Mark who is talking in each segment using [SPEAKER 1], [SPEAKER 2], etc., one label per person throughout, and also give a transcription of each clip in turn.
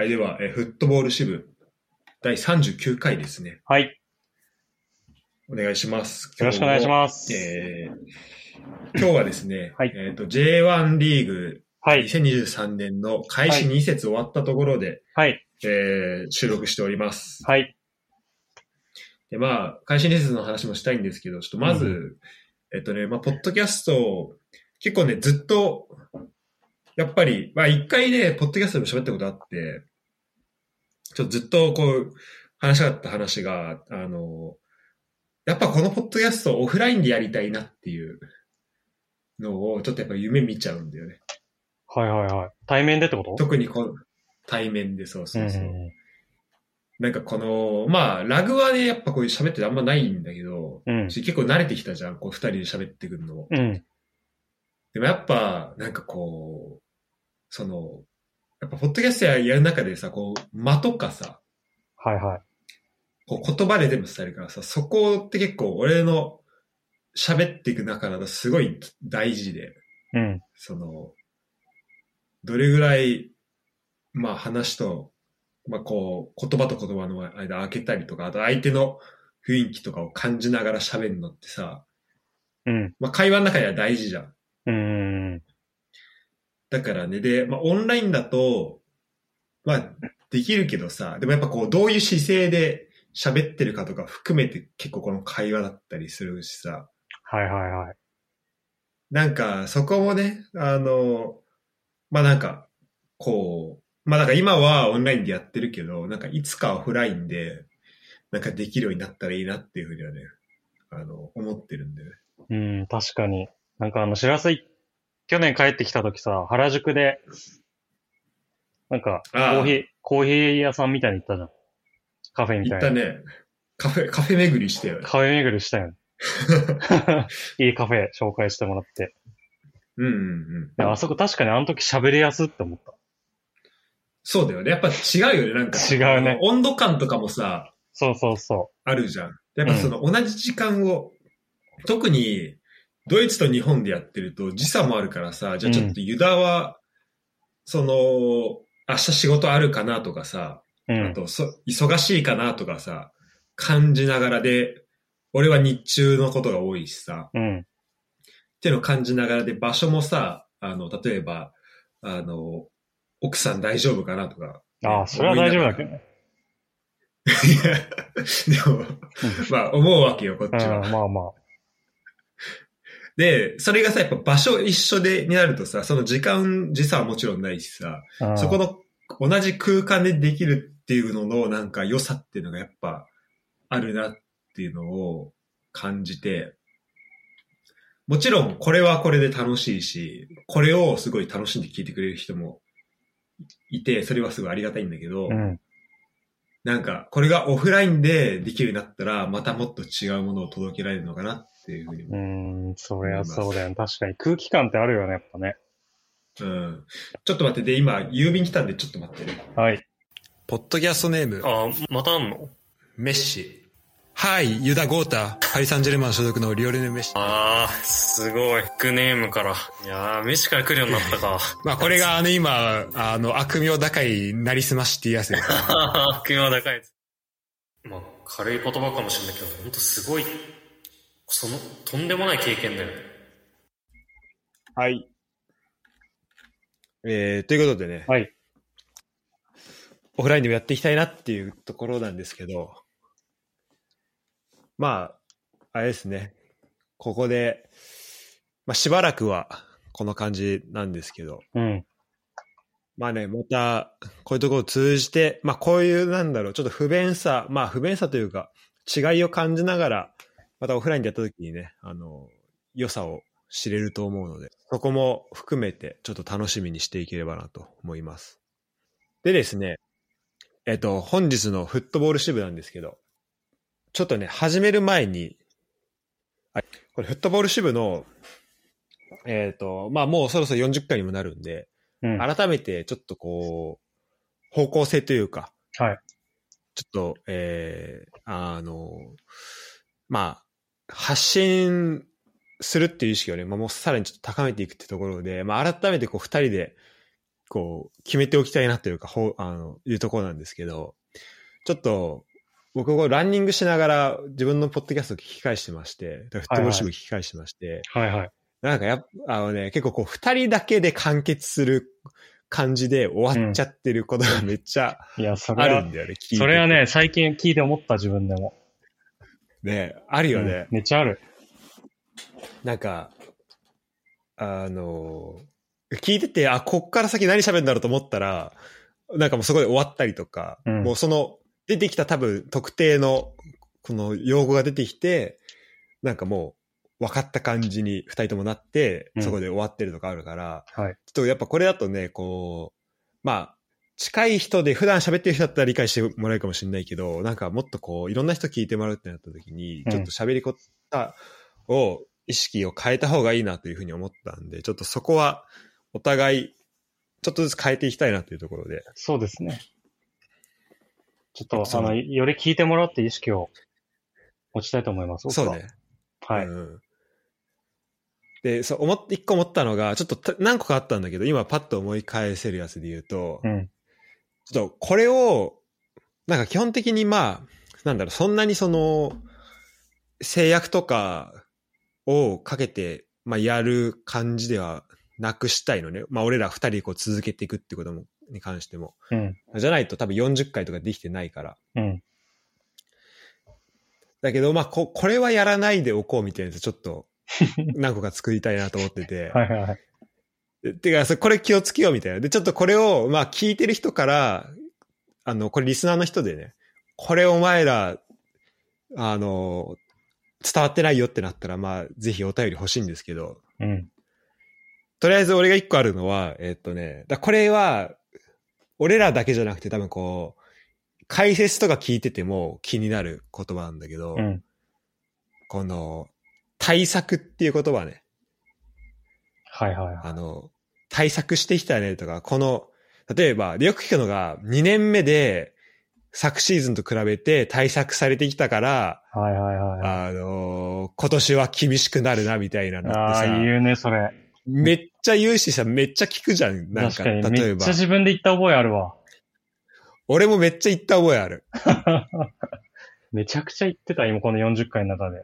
[SPEAKER 1] はい、では、えーフットボール支部第39回ですね。
[SPEAKER 2] はい。
[SPEAKER 1] お願いします。
[SPEAKER 2] よろしくお願いします。
[SPEAKER 1] す。えー今日はですね、
[SPEAKER 2] はい
[SPEAKER 1] えっ、と、J1 リーグ
[SPEAKER 2] はい。
[SPEAKER 1] 2023年の開始
[SPEAKER 2] は
[SPEAKER 1] 2節終わったところで、
[SPEAKER 2] はい。
[SPEAKER 1] えー収録しております。
[SPEAKER 2] はい。
[SPEAKER 1] で、まあ、開始2節の話もしたいんですけど、ちょっとまず、
[SPEAKER 2] う
[SPEAKER 1] えっとね、まあ、ポッドキャスト、結構ね、ずっと、やっぱり、まあ、一回ね、ポッドキャストでも喋ったことあって、ちょっとずっとこう、話したかった話が、あの、やっぱこのポッドキャストをオフラインでやりたいなっていうのを、ちょっとやっぱ夢見ちゃうんだよね。
[SPEAKER 2] はいはいはい。対面でってこと？
[SPEAKER 1] 特にこの、対面でそうそうそう。
[SPEAKER 2] ん
[SPEAKER 1] なんかこの、まあ、ラグはね、やっぱこういう喋っててあんまないんだけど、
[SPEAKER 2] うん。
[SPEAKER 1] 結構慣れてきたじゃん、こう二人で喋ってくるのも。
[SPEAKER 2] うん。
[SPEAKER 1] でもやっぱ、なんかこう、その、やっぱポッドキャストややる中でさ、こう、間とかさ、
[SPEAKER 2] はいはい。
[SPEAKER 1] こう言葉で全部伝えるからさ、そこって結構俺の喋っていく中だとすごい大事で、
[SPEAKER 2] うん。
[SPEAKER 1] その、どれぐらい、まあ話と、まあこう、言葉と言葉の間開けたりとか、あと相手の雰囲気とかを感じながら喋るのってさ、
[SPEAKER 2] うん。
[SPEAKER 1] まあ会話の中では大事じゃん。
[SPEAKER 2] うん。
[SPEAKER 1] だからね、で、まあオンラインだと、まあできるけどさ、でもやっぱこうどういう姿勢で喋ってるかとか含めて結構この会話だったりするしさ、
[SPEAKER 2] はいはいはい。
[SPEAKER 1] なんかそこもね、あの、まあなんか、こう、まあなんか今はオンラインでやってるけど、なんかいつかオフラインで、なんかできるようになったらいいなっていうふうにはね、あの、思ってるんでね。
[SPEAKER 2] うん、確かに。なんかあの、知らせい、去年帰ってきた時さ、原宿で、なんか、コーヒー、コーヒー屋さんみたいに行ったじゃん。カフェみたいな。
[SPEAKER 1] 行ったね、カフェ、カフェ巡りしてよね。
[SPEAKER 2] カフェ巡りしたよね。いいカフェ紹介してもらって。
[SPEAKER 1] うんうんうん。
[SPEAKER 2] であそこ確かにあの時喋りやすって思った。
[SPEAKER 1] そうだよね。やっぱ違うよね。なんか。
[SPEAKER 2] 違うね
[SPEAKER 1] 温度感とかもさ、
[SPEAKER 2] そうそうそ
[SPEAKER 1] あるじゃん。やっぱその同じ時間を、特にドイツと日本でやってると時差もあるからさ、じゃあちょっとユダは、その、明日仕事あるかなとかさ、
[SPEAKER 2] う。うん。
[SPEAKER 1] あとそ、忙しいかなとかさ、感じながらで、俺は日中のことが多いしさ、
[SPEAKER 2] うん。
[SPEAKER 1] っていうのを感じながらで、場所もさ、あの、例えば、あの、奥さん大丈夫かなとか。
[SPEAKER 2] ああ、それは大丈夫だけどね。
[SPEAKER 1] いや、でも、まあ思うわけよ、こっち
[SPEAKER 2] うん、
[SPEAKER 1] は。
[SPEAKER 2] まあまあ。
[SPEAKER 1] で、それがさ、やっぱ場所一緒で、になるとさ、その時間、時差はもちろんないしさ、
[SPEAKER 2] うん
[SPEAKER 1] そこの同じ空間でできるっていうののなんか良さっていうのがやっぱあるなっていうのを感じて、もちろんこれはこれで楽しいし、これをすごい楽しんで聞いてくれる人もいて、それはすごいありがたいんだけど、
[SPEAKER 2] うん。
[SPEAKER 1] なんかこれがオフラインでできるようになったら、またもっと違うものを届けられるのかなっていうふうに
[SPEAKER 2] うーん、そりゃそうだよね。確かに空気感ってあるよね、やっぱね。
[SPEAKER 1] うん。ちょっと待って、で、今、郵便来たんで、ちょっと待ってね。
[SPEAKER 2] はい。
[SPEAKER 1] ポッドキャストネーム、
[SPEAKER 3] あ、またあんの？
[SPEAKER 1] メッシ。はい、ユダ・ゴータ、パリ・サンジェルマン所属のリオレネ・メッシ。
[SPEAKER 3] あー、すごい。ビッグネームから。いやー、飯から来るようになったか。
[SPEAKER 1] まあ、これが、あの、今、あの、悪名高い、なりすましっていうやつです。
[SPEAKER 3] 悪名高い。まあ、軽い言葉かもしれないけど、ほんとすごい、その、とんでもない経験だよね。
[SPEAKER 1] はい。えー、ということでね、
[SPEAKER 2] はい。
[SPEAKER 1] オフラインでもやっていきたいなっていうところなんですけど、まあ、あれですね、ここで、まあ、しばらくは、この感じなんですけど、
[SPEAKER 2] うん。
[SPEAKER 1] まあね、また、こういうところを通じて、まあこういう、なんだろう、ちょっと不便さ、まあ不便さというか、違いを感じながら、またオフラインでやった時にね、あの、良さを知れると思うので、そこも含めて、ちょっと楽しみにしていければなと思います。でですね、えっと、本日のフットボール支部なんですけど、ちょっとね、始める前に、あこれフットボール支部の、えっ、と、まあもうそろそろ40回にもなるんで、
[SPEAKER 2] うん。はい。
[SPEAKER 1] 改めてちょっとこう、方向性というか、
[SPEAKER 2] はい。
[SPEAKER 1] ちょっと、えー、あの、まあ、発信するっていう意識をね、まあ、もうさらにちょっと高めていくってところで、まあ、改めてこう二人で、こう、決めておきたいなというか、ほう、あの、いうところなんですけど、ちょっと、僕こうランニングしながら自分のポッドキャストを聞き返してまして、フットボール支部聞き返してまして、
[SPEAKER 2] はいはい。
[SPEAKER 1] なんかやっぱ、あのね、結構こう二人だけで完結する感じで終わっちゃってることがめっちゃ
[SPEAKER 2] いや、それは
[SPEAKER 1] あるん、だよね、聞いてて
[SPEAKER 2] それはね、最近聞いて思った自分でも。
[SPEAKER 1] ね、あるよね。
[SPEAKER 2] うんめっちゃある。
[SPEAKER 1] なんか、あの、聞いてて、あ、こっから先何喋るんだろうと思ったら、なんかもうそこで終わったりとか、
[SPEAKER 2] うん
[SPEAKER 1] もうその、出てきた多分特定の、この用語が出てきて、なんかもう分かった感じに二人ともなって、
[SPEAKER 2] うん
[SPEAKER 1] そこで終わってるとかあるから、
[SPEAKER 2] はい。
[SPEAKER 1] ちょっとやっぱこれだとね、こう、まあ、近い人で普段喋ってる人だったら理解してもらえるかもしれないけど、なんかもっとこう、いろんな人聞いてもらうってなった時に、
[SPEAKER 2] うん
[SPEAKER 1] ちょっと喋り方を、意識を変えた方がいいなというふうに思ったんで、ちょっとそこはお互い、ちょっとずつ変えていきたいなというところで。
[SPEAKER 2] そうですね。ちょっと、
[SPEAKER 1] そ
[SPEAKER 2] の、より聞いてもらうって意識を持ちたいと思います。
[SPEAKER 1] そうね。。
[SPEAKER 2] はい。
[SPEAKER 1] うんで、そう、思って、一個思ったのが、ちょっとた何個かあったんだけど、今パッと思い返せるやつで言うと、
[SPEAKER 2] うん。
[SPEAKER 1] ちょっとこれを、なんか基本的にまあ、なんだろう、そんなにその、制約とかをかけて、まあやる感じではなくしたいのね。まあ俺ら二人でこう続けていくってことも、に関しても。
[SPEAKER 2] うん。
[SPEAKER 1] じゃないと多分40回とかできてないから。
[SPEAKER 2] うん。
[SPEAKER 1] だけどまあこ、これはやらないでおこうみたいなやつちょっと 何個か作りたいなと思ってて。
[SPEAKER 2] はいはいはい。
[SPEAKER 1] でてか、それこれ気をつけようみたいな。で、ちょっとこれを、まあ聞いてる人から、あの、これリスナーの人でね、これお前ら、あの、伝わってないよってなったら、まあ、ぜひお便り欲しいんですけど、
[SPEAKER 2] うん。
[SPEAKER 1] とりあえず俺が一個あるのは、えっとね、だこれは、俺らだけじゃなくて多分こう、解説とか聞いてても気になる言葉なんだけど、
[SPEAKER 2] うん。
[SPEAKER 1] この、対策っていう言葉ね。
[SPEAKER 2] はいはいはい。
[SPEAKER 1] あの、対策してきたねとか、この、例えば、でよく聞くのが、2年目で、昨シーズンと比べて対策されてきたから、
[SPEAKER 2] はいはいはいはい。
[SPEAKER 1] あのー今年は厳しくなるな、みたいなのって
[SPEAKER 2] ああ
[SPEAKER 1] さ、
[SPEAKER 2] ー、言うね、それ。
[SPEAKER 1] めっちゃ言うしさ、めっちゃ聞くじゃん。なんか、
[SPEAKER 2] 確かに。
[SPEAKER 1] 例えば
[SPEAKER 2] めっちゃ。自分で言った覚えあるわ。
[SPEAKER 1] 俺もめっちゃ言った覚えある。
[SPEAKER 2] めちゃくちゃ言ってた、今この40回の中で。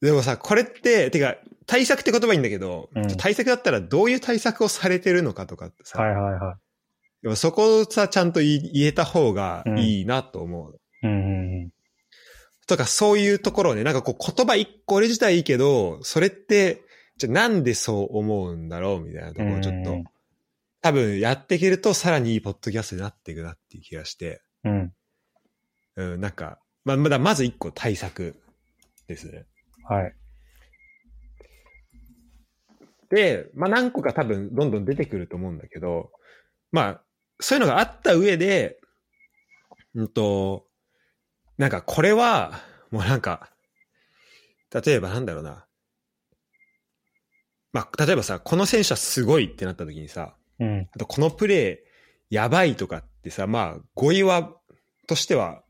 [SPEAKER 1] でもさ、これって、てか、対策って言葉いいんだけど、
[SPEAKER 2] うん
[SPEAKER 1] 対策だったらどういう対策をされてるのかとかってさ、
[SPEAKER 2] はいはいは
[SPEAKER 1] でもそこをさ、ちゃんと言えた方がいいなと思う。
[SPEAKER 2] い。うんうん
[SPEAKER 1] とか、そういうところをね、なんかこう言葉一個俺自体いいけど、それって、じゃあなんでそう思うんだろうみたいなところをちょっと、
[SPEAKER 2] うん
[SPEAKER 1] 多分やっていけるとさらにいいポッドキャストになっていくなっていう気がして、
[SPEAKER 2] うん。うん。
[SPEAKER 1] うん、なんか、まあ、まだまず一個対策ですね。
[SPEAKER 2] はい。
[SPEAKER 1] で、まあ何個か多分どんどん出てくると思うんだけど、まあ、そういうのがあった上で、うんと、なんかこれは、もうなんか、例えばなんだろうな。まあ、例えばさ、この選手はすごいってなった時にさ、
[SPEAKER 2] うん。
[SPEAKER 1] あとこのプレーやばいとかってさ、まあ、語彙は、としては、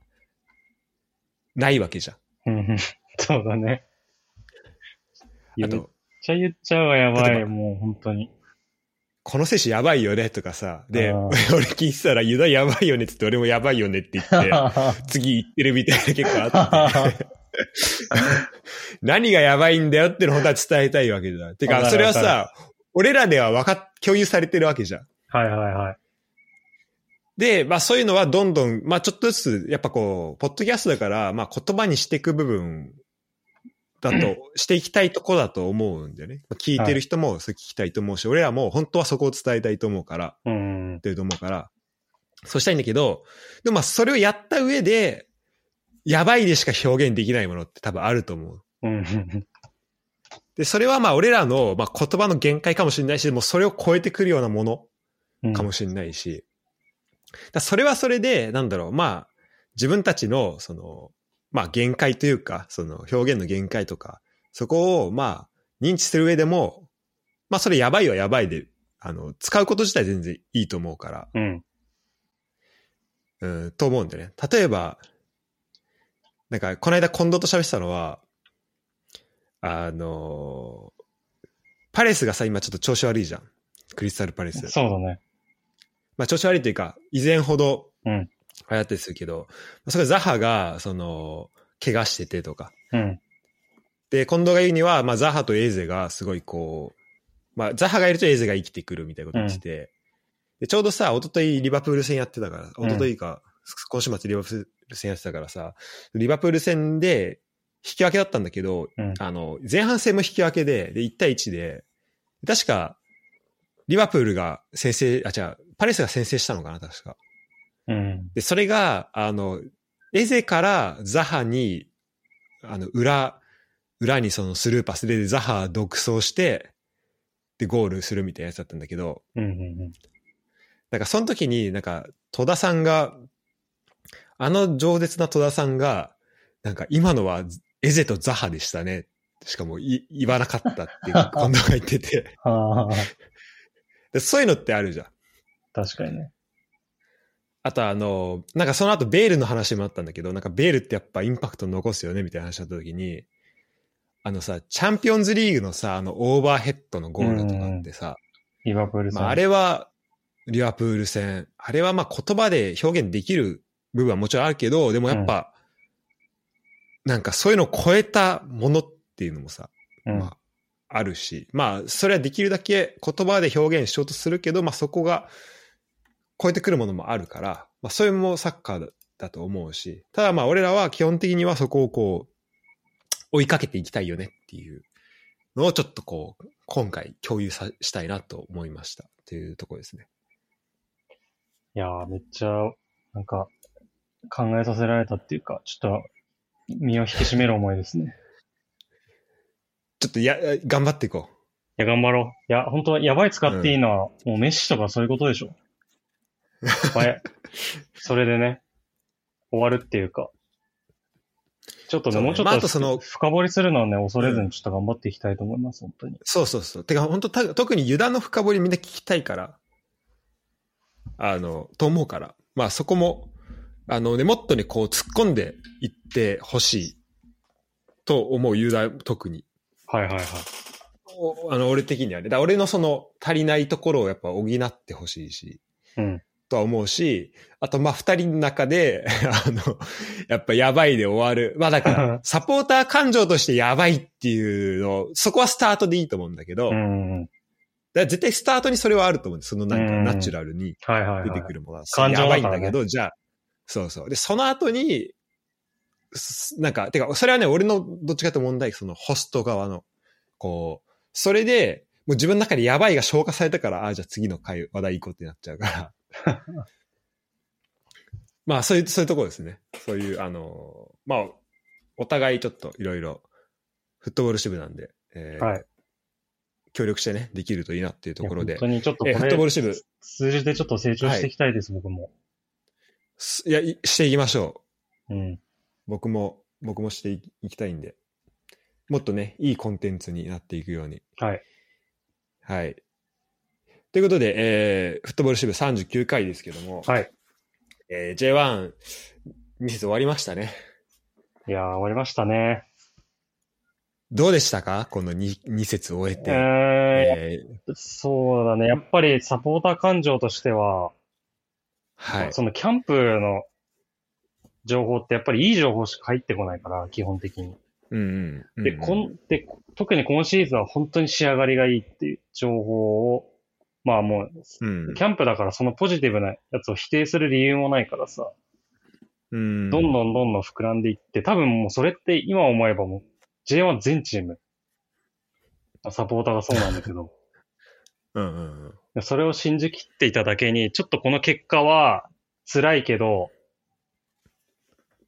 [SPEAKER 1] ないわけじゃん。
[SPEAKER 2] そうだね。
[SPEAKER 1] あと、
[SPEAKER 2] ちゃ言っちゃうわ、やばい。もう本当に。
[SPEAKER 1] この選手やばいよねとかさ、で、俺聞いてたら、ユダやばいよねって言って、俺もやばいよねって言って、次行ってるみたいな結構あって、何がやばいんだよってのを本当は伝えたいわけじゃん。てか、それは
[SPEAKER 2] わ
[SPEAKER 1] さ、俺らでは分かっ、共有されてるわけじゃん。
[SPEAKER 2] はいはいはい。
[SPEAKER 1] で、まあそういうのはどんどん、まあちょっとずつ、やっぱこう、ポッドキャストだから、まあ言葉にしていく部分だと、していきたいとこだと思うんだよね。まあ聞いてる人もそれ聞きたいと思うし、俺らも本当はそこを伝えたいと思うから、
[SPEAKER 2] うん。
[SPEAKER 1] ってると思うから、そうしたいんだけど、でもまあそれをやった上で、やばいでしか表現できないものって多分あると思う。
[SPEAKER 2] うん。
[SPEAKER 1] で、それはまあ俺らの、まあ、言葉の限界かもしれないし、でもそれを超えてくるようなもの
[SPEAKER 2] うん。
[SPEAKER 1] かもしれないし、だそれはそれで、なんだろう、まあ、自分たちの、その、まあ限界というか、その表現の限界とか、そこをまあ認知する上でも、まあそれやばいはやばいで、あの、使うこと自体全然いいと思うから、
[SPEAKER 2] うん。
[SPEAKER 1] うん、と思うんだよね。例えば、なんか、この間近藤と喋ってたのは、あの、パレスがさ、今ちょっと調子悪いじゃん。クリスタルパレス。
[SPEAKER 2] そうだね。
[SPEAKER 1] まあ調子悪いというか、以前ほど
[SPEAKER 2] うん。
[SPEAKER 1] 流行ってるするけど、それザハが、その、怪我しててとか。
[SPEAKER 2] うん。
[SPEAKER 1] で、近藤が言うには、まあザハとエーゼがすごいこう、まあザハがいるとエーゼが生きてくるみたいなこと言ってて、でちょうどさ、一昨日リバプール戦やってたから、一昨日か、今週末リバプール戦やってたからさ、リバプール戦で引き分けだったんだけど、
[SPEAKER 2] うん
[SPEAKER 1] あの、前半戦も引き分けで、で、1対1で、確か、リバプールが先制、あ、違う、パレスが先制したのかな、確か。
[SPEAKER 2] うん。
[SPEAKER 1] で、それが、あの、エゼからザハに、あの、裏、裏にそのスルーパスでザハ独走して、で、ゴールするみたいなやつだったんだけど、
[SPEAKER 2] うん。うん。
[SPEAKER 1] なんかその時になんか戸田さんが、あの饒舌な戸田さんが、なんか今のはエゼとザハでしたね。しかもい言わなかったっていう、近藤が言ってて
[SPEAKER 2] ああ、
[SPEAKER 1] で。そういうのってあるじゃん。
[SPEAKER 2] 確かにね。
[SPEAKER 1] あとあの、なんかその後ベールの話もあったんだけど、なんかベールってやっぱインパクト残すよねみたいな話だった時に、あのさ、チャンピオンズリーグのさ、あのオーバーヘッドのゴールとかってさ、
[SPEAKER 2] リバプール戦。
[SPEAKER 1] まああれはリバプール戦、あれはまあ言葉で表現できる部分はもちろんあるけど、でもやっぱ、なんかそういうのを超えたものっていうのもさ、
[SPEAKER 2] うん。
[SPEAKER 1] まあ、あるし、まあ、それはできるだけ言葉で表現しようとするけど、まあそこが超えてくるものもあるから、まあそれもサッカーだだと思うし、ただまあ俺らは基本的にはそこをこう、追いかけていきたいよねっていうのをちょっとこう、今回共有さしたいなと思いましたっていうところですね。
[SPEAKER 2] いやー、めっちゃ、なんか、考えさせられたっていうか、ちょっと、身を引き締める思いですね。
[SPEAKER 1] ちょっとや、頑張っていこう。
[SPEAKER 2] いや、頑張ろう。いや、本当はやばい使っていいのは、もうメッシとかそういうことでしょ。まあそれでね、終わるっていうか。ちょっとね、
[SPEAKER 1] ね
[SPEAKER 2] もうちょっと、
[SPEAKER 1] まああとその
[SPEAKER 2] 深掘りするのはね、恐れずにちょっと頑張っていきたいと思います、本当に。
[SPEAKER 1] そうそうそう。てか本当た特にユダの深掘りみんな聞きたいから、あの、と思うから。まあそこも、あのね、もっとね、こう突っ込んでいってほしいと思うユダ特に。
[SPEAKER 2] はいはいはい。
[SPEAKER 1] おあの、俺的にはね。だ俺のその足りないところをやっぱ補ってほしいし、
[SPEAKER 2] うん。
[SPEAKER 1] とは思うし、あとまあ二人の中で、あの、やっぱやばいで終わる。まあだから、サポーター感情としてやばいっていうの、そこはスタートでいいと思うんだけど、
[SPEAKER 2] うんうん。
[SPEAKER 1] ら絶対スタートにそれはあると思うんです。そのなんか
[SPEAKER 2] うん
[SPEAKER 1] ナチュラルに。出てくるものは。
[SPEAKER 2] 感情
[SPEAKER 1] やばいんだけど、じゃあ、そうそう。で、その後に、すなんか、てか、それはね、俺のどっちかというと問題、そのホスト側の、こう、それで、もう自分の中でやばいが消化されたから、ああ、じゃあ次の回、話題行こうってなっちゃうから。まあ、そういう、そういうところですね。そういう、あの、まあ、お互いちょっといろいろ、フットボール支部なんで、えー
[SPEAKER 2] はい。
[SPEAKER 1] 協力してね、できるといいなっていうところで
[SPEAKER 2] 本。当にちょっとこ
[SPEAKER 1] えーフットボー
[SPEAKER 2] れ、
[SPEAKER 1] ル支部、
[SPEAKER 2] 数字でちょっと成長していきたいです、僕も。
[SPEAKER 1] すいや、いしていきましょう。
[SPEAKER 2] うん。
[SPEAKER 1] 僕も、僕もしていいきたいんで、もっとね、いいコンテンツになっていくように。
[SPEAKER 2] はい。
[SPEAKER 1] はい。ということで、えー、フットボール支部39回ですけども、
[SPEAKER 2] はい。
[SPEAKER 1] えー、J1、2節終わりましたね。
[SPEAKER 2] いやー、終わりましたね。
[SPEAKER 1] どうでしたか？この 2, 2節終えて。
[SPEAKER 2] えー、
[SPEAKER 1] えー
[SPEAKER 2] そうだね。やっぱりサポーター感情としては、
[SPEAKER 1] はい。
[SPEAKER 2] そのキャンプの情報ってやっぱりいい情報しか入ってこないから、基本的に。
[SPEAKER 1] うんうんうん。
[SPEAKER 2] で、こん、で、特に今シーズンは本当に仕上がりがいいっていう情報を、まあもう、
[SPEAKER 1] うん。
[SPEAKER 2] キャンプだからそのポジティブなやつを否定する理由もないからさ、
[SPEAKER 1] うん。
[SPEAKER 2] どんどんどんどん膨らんでいって、多分もうそれって今思えばもう J1 全チーム、サポーターがそうなんだけど、
[SPEAKER 1] うんうんうん。
[SPEAKER 2] でそれを信じきっていただけに、ちょっとこの結果は辛いけど、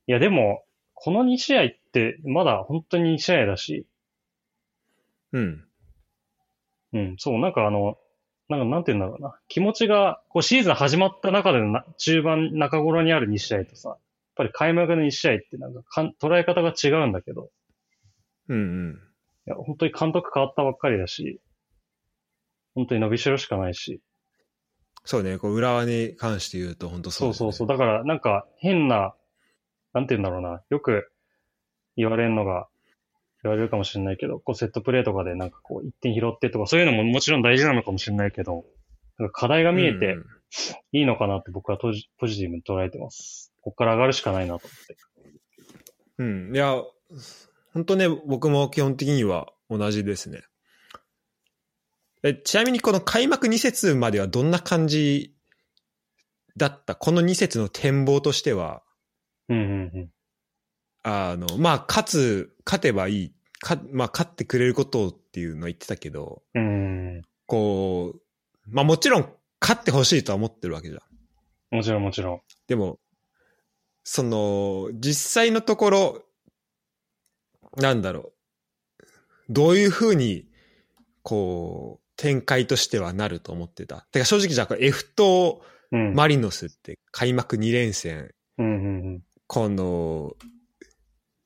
[SPEAKER 2] いやでも、この2試合ってまだ本当に2試合だし、
[SPEAKER 1] うん。
[SPEAKER 2] うん、そう、なんかあの、なんかなんて言うんだろうな。気持ちが、こうシーズン始まった中でのな中盤、中頃にある2試合とさ、やっぱり開幕の2試合ってなんかかん捉え方が違うんだけど、
[SPEAKER 1] うんうん。
[SPEAKER 2] いや、本当に監督変わったばっかりだし、本当に伸びしろしかないし、
[SPEAKER 1] そうね、こう、浦和に関して言うと、本当そですね
[SPEAKER 2] そううそうそう。だから、なんか変な、なんて言うんだろうな。よく言われるのが、言われるかもしれないけど、こうセットプレーとかでなんかこう一点拾ってとか、そういうのももちろん大事なのかもしれないけど、なんか課題が見えていいのかなって僕はポジポジティブに捉えてます。ここから上がるしかないなと思って。
[SPEAKER 1] うん。いや、本当ね、僕も基本的には同じですね。えちなみにこの開幕2節まではどんな感じだった？この2節の展望としては、
[SPEAKER 2] うんうんうん。
[SPEAKER 1] あの、まあ、勝つ、勝てばいい、かまあ、勝ってくれることをっていうのは言ってたけど、
[SPEAKER 2] うん。
[SPEAKER 1] こう、まあもちろん勝ってほしいとは思ってるわけじゃん。
[SPEAKER 2] もちろんもちろん。
[SPEAKER 1] でも、その、実際のところ、なんだろう。どういうふうに、こう、展開としてはなると思ってた。てか正直じゃあ、F と
[SPEAKER 2] うん。
[SPEAKER 1] マリノスって開幕2連戦、
[SPEAKER 2] うんうんうん。
[SPEAKER 1] この、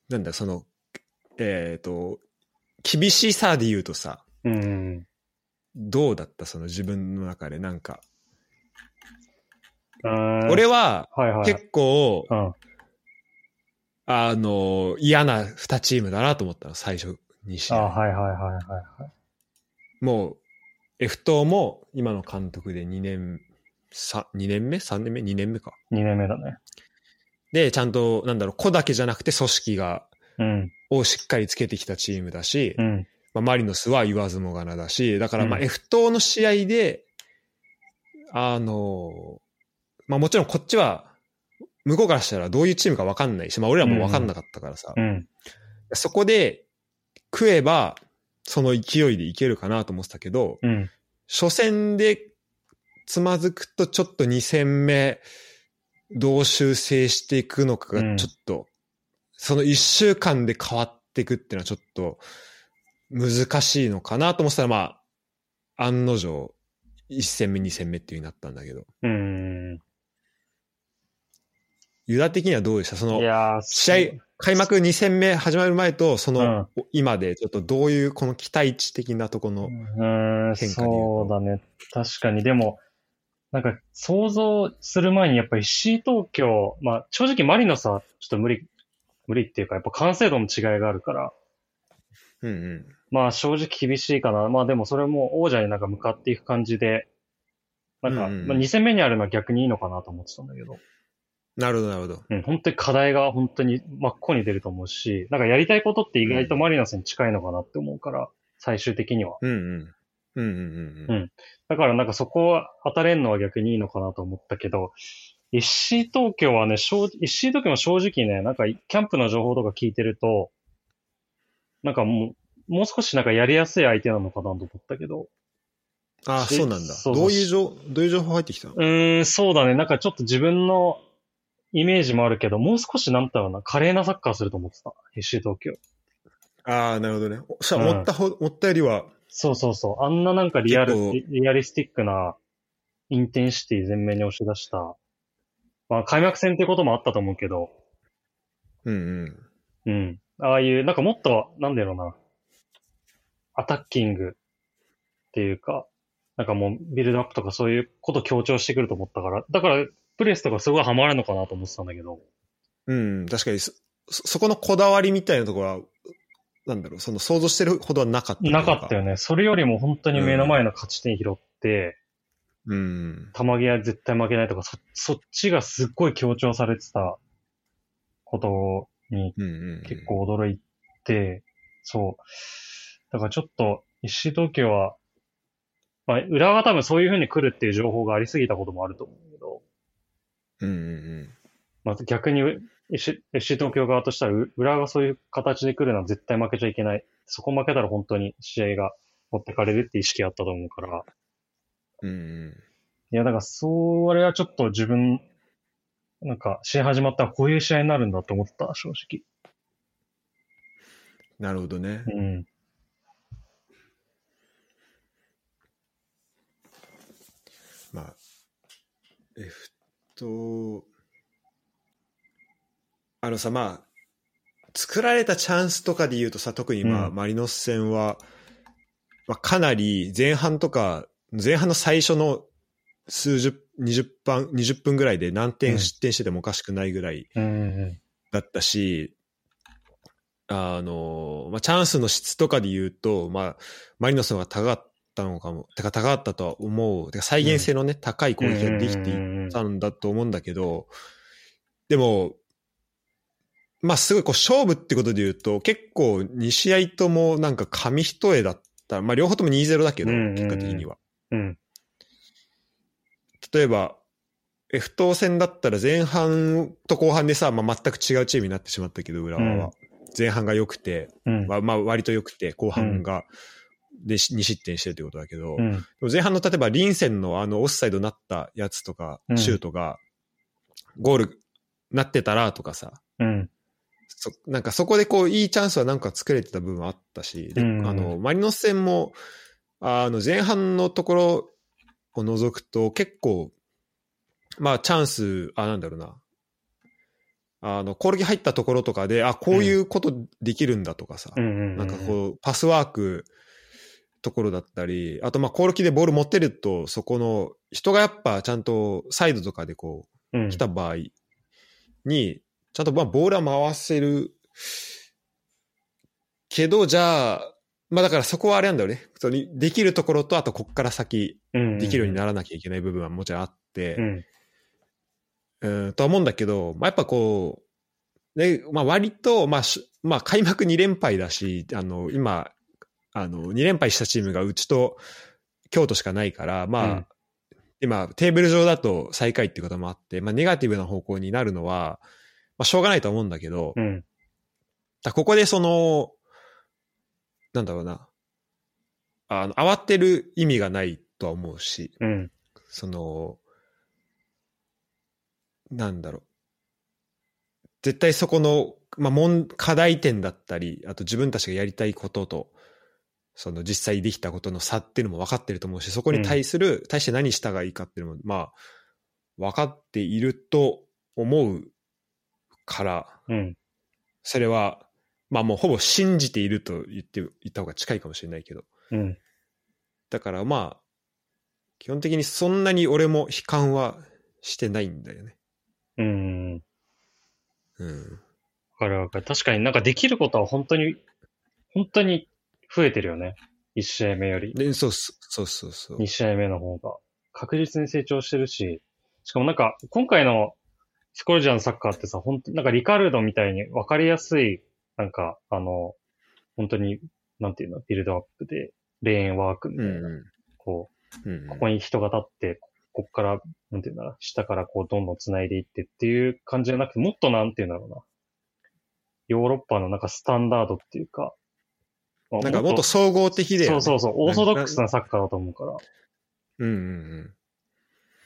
[SPEAKER 1] なんだ、その、えっ、と、厳しさで言うとさ、
[SPEAKER 2] うん。
[SPEAKER 1] どうだった？その自分の中でなんか。俺は
[SPEAKER 2] はいはい。
[SPEAKER 1] 結構、
[SPEAKER 2] うん。
[SPEAKER 1] あの、嫌な2チームだなと思ったの、最初に試
[SPEAKER 2] あ
[SPEAKER 1] 合。
[SPEAKER 2] はいはいはいはいはい。
[SPEAKER 1] もう、F 党も今の監督で2年、さ2年目 ?3 年目 ?2 年目か。
[SPEAKER 2] 2年目だね。
[SPEAKER 1] で、ちゃんと、なんだろう、子だけじゃなくて組織が、
[SPEAKER 2] うん。
[SPEAKER 1] をしっかりつけてきたチームだし、
[SPEAKER 2] うん。
[SPEAKER 1] まあ、マリノスは言わずもがなだし、だからまあ
[SPEAKER 2] うん
[SPEAKER 1] F 党の試合で、あの、まあもちろんこっちは、向こうからしたらどういうチームか分かんないし、まあ俺らも分かんなかったからさ、
[SPEAKER 2] うん。
[SPEAKER 1] そこで食えば、その勢いでいけるかなと思ってたけど、
[SPEAKER 2] うん。
[SPEAKER 1] 初戦でつまずくとちょっと2戦目どう修正していくのか
[SPEAKER 2] うん
[SPEAKER 1] がちょっと、その1週間で変わっていくっていうのはちょっと難しいのかなと思ってたらまあ案の定1戦目2戦目っていう風になったんだけど
[SPEAKER 2] うん。
[SPEAKER 1] ユダ的にはどうでした？その試合開幕2戦目始まる前とその
[SPEAKER 2] うん
[SPEAKER 1] 今でちょっとどういうこの期待値的なところの変化で言うと
[SPEAKER 2] そうだね。確かに。でも、なんか想像する前にやっぱり C 東京、まあ正直マリノスはちょっと無理、無理っていうかやっぱ完成度の違いがあるから、
[SPEAKER 1] うんうん。
[SPEAKER 2] まあ正直厳しいかな。まあでもそれも王者になんか向かっていく感じで、なんか、
[SPEAKER 1] うんうん
[SPEAKER 2] まあ2戦目にあるのは逆にいいのかなと思ってたんだけど、
[SPEAKER 1] なるほどなるほど。
[SPEAKER 2] うん、本当に課題が本当に真っ向に出ると思うし、なんかやりたいことって意外とマリノスに近いのかなって思うから、最終的には。
[SPEAKER 1] うんうんうんうんうんうん。
[SPEAKER 2] だからなんかそこは当たれんのは逆にいいのかなと思ったけど、石井東京はね、正石井東京も正直ね、なんかキャンプの情報とか聞いてると、なんかもう、もう少しなんかやりやすい相手なのかなと思ったけど、
[SPEAKER 1] ああ、
[SPEAKER 2] し
[SPEAKER 1] そうなんだ。どういう情、どういう情報入ってきたの？
[SPEAKER 2] うーん、そうだね、なんかちょっと自分のイメージもあるけど、もう少しなんだろうな、華麗なサッカーすると思ってた、石井東京。
[SPEAKER 1] ああ、なるほどね。おしゃ
[SPEAKER 2] うん。
[SPEAKER 1] 思ったほ、思ったよりは、
[SPEAKER 2] そうそうそう。あんななんかリアル、リリアリスティックなインテンシティ全面に押し出した。まあ開幕戦ってこともあったと思うけど、
[SPEAKER 1] うんうん。
[SPEAKER 2] うん。ああいう、なんかもっと、なんだろうな、アタッキングっていうか、なんかもうビルドアップとかそういうこと強調してくると思ったから、だからプレスとかすごいハマるのかなと思ってたんだけど、
[SPEAKER 1] うん、確かにそ、そそこのこだわりみたいなところは、なんだろう、その想像してるほどはなかった。
[SPEAKER 2] なかったよね。それよりも本当に目の前の勝ち点拾って、
[SPEAKER 1] うん。
[SPEAKER 2] 球際絶対負けないとか、そ、そっちがすっごい強調されてたことに
[SPEAKER 1] うんうん。
[SPEAKER 2] 結。構驚いて、そう。だからちょっと、石井東京は、まあ、裏が多分そういう風に来るっていう情報がありすぎたこともあると思うけど、
[SPEAKER 1] うんうん
[SPEAKER 2] まあ、逆に石、石井東京側としたら、う裏がそういう形で来るのは絶対負けちゃいけない。そこ負けたら本当に試合が持ってかれるって意識あったと思うから、
[SPEAKER 1] うん。うん
[SPEAKER 2] いや、だから、それはちょっと自分、なんか、試合始まったらこういう試合になるんだと思った、正直。
[SPEAKER 1] なるほどね。
[SPEAKER 2] うん。
[SPEAKER 1] まあ、F と、あのさ、まあ、作られたチャンスとかで言うとさ、特にまあ、
[SPEAKER 2] うん
[SPEAKER 1] マリノス戦は、まあ、かなり前半とか、前半の最初の数十、20分、20分ぐらいで何点失点しててもおかしくないぐらい
[SPEAKER 2] うんうん
[SPEAKER 1] だったし、あの、まあ、チャンスの質とかで言うと、まあ、マリノスの方が高かっったのかも。てか高かったとは思う。てか再現性のね、高い攻撃ができていたんだと思うんだけど、でも、まあすごいこう勝負ってことで言うと、結構2試合ともなんか紙一重だった。まあ両方とも2-0だけど、結果的には。
[SPEAKER 2] うん。
[SPEAKER 1] 例えば、F 等戦だったら前半と後半でさ、まあ、全く違うチームになってしまったけど、浦和は。
[SPEAKER 2] うん
[SPEAKER 1] 前半が良くて、
[SPEAKER 2] うん。
[SPEAKER 1] まあ、まあ割と良くて、後半が、で2失点してるってことだけど、
[SPEAKER 2] うん。
[SPEAKER 1] 前半の例えばリンセンのあのオフサイドになったやつとか、
[SPEAKER 2] うん
[SPEAKER 1] シュートが、ゴールなってたらとかさ、
[SPEAKER 2] うん。
[SPEAKER 1] そなんかそこでこういいチャンスはなんか作れてた部分はあったし、あの、マリノス戦も、あの前半のところを除くと結構、まあチャンス、あ、なんだろうな。あの、攻撃入ったところとかで、あ、こういうことできるんだとかさ、
[SPEAKER 2] うん。
[SPEAKER 1] なんかこう、パスワークところだったり、あとまあ、攻撃でボール持ってると、そこの、人がやっぱちゃんとサイドとかでこ
[SPEAKER 2] うん、
[SPEAKER 1] う、来た場合に、ちゃんとまあ、ボールは回せるけど、じゃあ、まあだからそこはあれなんだよね。そのできるところと、あとこっから先、
[SPEAKER 2] うん、
[SPEAKER 1] できるようにならなきゃいけない部分はもちろんあって、
[SPEAKER 2] うん。
[SPEAKER 1] うん、とは思うんだけど、まあ、やっぱこう、ね、まあ割と、まあし、まあ開幕2連敗だし、あの、今、あの、2連敗したチームがうちと京都しかないから、まあ、
[SPEAKER 2] うん
[SPEAKER 1] 今、テーブル上だと最下位っていうこともあって、まあネガティブな方向になるのは、まあしょうがないと思うんだけど、
[SPEAKER 2] うん。
[SPEAKER 1] だここでその、なんだろうな、あの、慌てる意味がないとは思うし、
[SPEAKER 2] うん。
[SPEAKER 1] その、なんだろう。絶対そこの、まあ、問、課題点だったり、あと自分たちがやりたいことと、その実際できたことの差っていうのも分かってると思うし、そこに対する、対して何したがいいかっていうのも、まあ、分かっていると思うから、
[SPEAKER 2] うん。
[SPEAKER 1] それは、まあもうほぼ信じていると言って、言った方が近いかもしれないけど。
[SPEAKER 2] うん。
[SPEAKER 1] だからまあ、基本的にそんなに俺も悲観はしてないんだよね。
[SPEAKER 2] うん。わ
[SPEAKER 1] うん。
[SPEAKER 2] かるわかる。確かになんかできることは本当に、本当に増えてるよね。1試合目より。
[SPEAKER 1] で、そうそうそうそうそう
[SPEAKER 2] 2。試合目の方が。確実に成長してるし、しかもなんか、今回のスコルジャーのサッカーってさ、本当なんかリカルドみたいに分かりやすい、なんか、あの、本当に、なんていうの、ビルドアップで、レーンワークみたいな、
[SPEAKER 1] うん
[SPEAKER 2] こう、
[SPEAKER 1] うん。
[SPEAKER 2] ここに人が立って、こっから、なんていうんだろう、下からこう、どんどん繋いでいってっていう感じじゃなくて、もっとなんていうんだろうな。ヨーロッパのなんかスタンダードっていうか、まあ
[SPEAKER 1] なんかもっと総合的で、
[SPEAKER 2] そうそうそう、オーソドックスなサッカーだと思うから。
[SPEAKER 1] うんうんうん。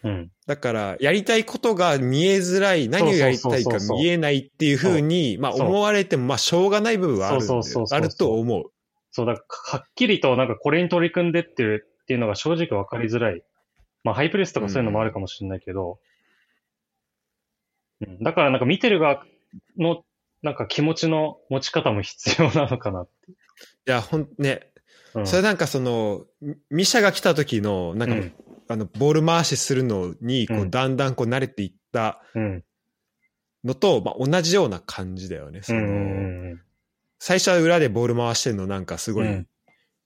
[SPEAKER 2] うん。
[SPEAKER 1] だから、やりたいことが見えづらい、何をやりたいか見えないっていうふうに、まあ思われても、まあしょうがない部分はあるあると思う。
[SPEAKER 2] そう、だからはっきりとなんかこれに取り組んでってるっていうのが正直わかりづらい。まあハイプレスとかそういうのもあるかもしれないけど、うん、だからなんか見てる側のなんか気持ちの持ち方も必要なのかなって。
[SPEAKER 1] いや、ほん、ね、
[SPEAKER 2] うん、
[SPEAKER 1] それなんかその、ミシャが来た時の、なんか、
[SPEAKER 2] うん
[SPEAKER 1] あの、ボール回しするのに、こう、
[SPEAKER 2] うん
[SPEAKER 1] だんだんこう慣れていった
[SPEAKER 2] うん。
[SPEAKER 1] のと、まあ同じような感じだよね。その、最初は裏でボール回してるのなんかすごい
[SPEAKER 2] うん、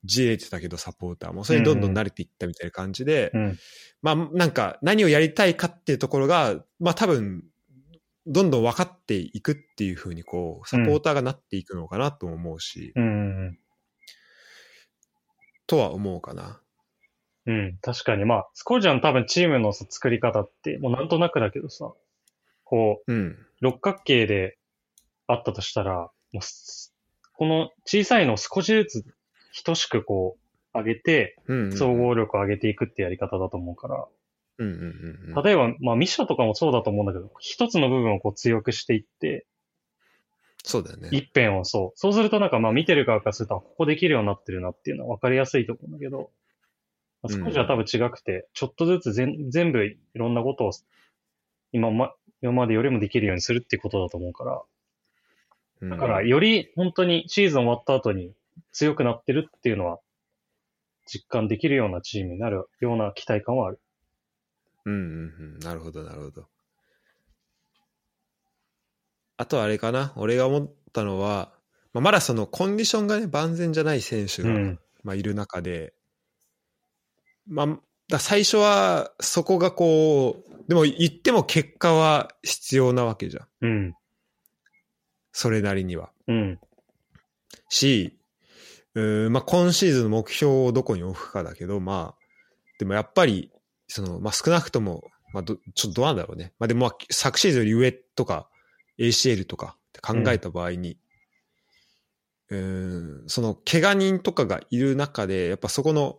[SPEAKER 1] じれてたけど、サポーターも。それにどんどん慣れていったみたいな感じで。まあ、なんか、何をやりたいかっていうところが、まあ多分、どんどん分かっていくっていうふうに、こう、サポーターがなっていくのかなとも思うし。とは思うかな。
[SPEAKER 2] うん。確かに。まあ、スコージャンの多分チームのさ作り方って、もうなんとなくだけどさ、こう、
[SPEAKER 1] うん。
[SPEAKER 2] 六角形であったとしたら、もうすこの小さいのを少しずつ等しくこう上げて。総合力を上げていくってやり方だと思うから、
[SPEAKER 1] うんうんうんうん。
[SPEAKER 2] 例えば、まあミッションとかもそうだと思うんだけど、一つの部分をこう強くしていって、
[SPEAKER 1] そうだよね。
[SPEAKER 2] 一辺をそう。そうするとなんかまあ見てる側からすると、あここできるようになってるなっていうのは分かりやすいと思うんだけど、まあ少しは多分違くて、ちょっとずつ全全部いろんなことを今ま、今までよりもできるようにするってことだと思うから、
[SPEAKER 1] うん
[SPEAKER 2] だから、より本当にシーズン終わった後に強くなってるっていうのは、実感できるようなチームになるような期待感はある。
[SPEAKER 1] うんうんうん。なるほど、なるほど。あとはあれかな。俺が思ったのは、まあ、まだそのコンディションがね、万全じゃない選手が、
[SPEAKER 2] うん。
[SPEAKER 1] まあ、いる中で、まあ、だ最初はそこがこう、でも言っても結果は必要なわけじゃん。
[SPEAKER 2] うん。
[SPEAKER 1] それなりには。
[SPEAKER 2] うん。
[SPEAKER 1] し、うーんまあ、今シーズンの目標をどこに置くかだけど、まあ、でもやっぱり、その、まあ、少なくとも、まあ、ど、ちょっとどうなんだろうね。まあ、でも、まあ、昨シーズンより上とか、ACL とかって考えた場合に、うーん、その、怪我人とかがいる中で、やっぱそこの、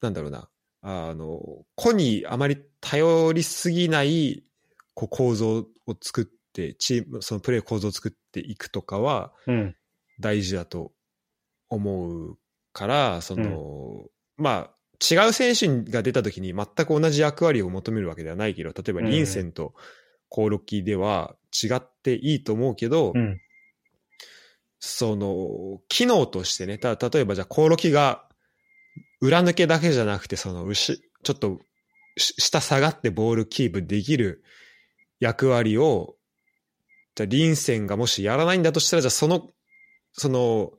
[SPEAKER 1] なんだろうな、あの、個にあまり頼りすぎない、こう、構造を作って、チーム、そのプレー構造を作っていくとかは、
[SPEAKER 2] うん。
[SPEAKER 1] 大事だと思うから、その、まあ、違う選手が出た時に全く同じ役割を求めるわけではないけど、例えば
[SPEAKER 2] うん
[SPEAKER 1] リンセンとコオロキでは違っていいと思うけど、
[SPEAKER 2] うん。
[SPEAKER 1] その、機能としてね、た例えばじゃあコオロキが裏抜けだけじゃなくて、その、うし、ちょっとし下下がってボールキープできる役割を、じゃあリンセンがもしやらないんだとしたら、じゃあその、その、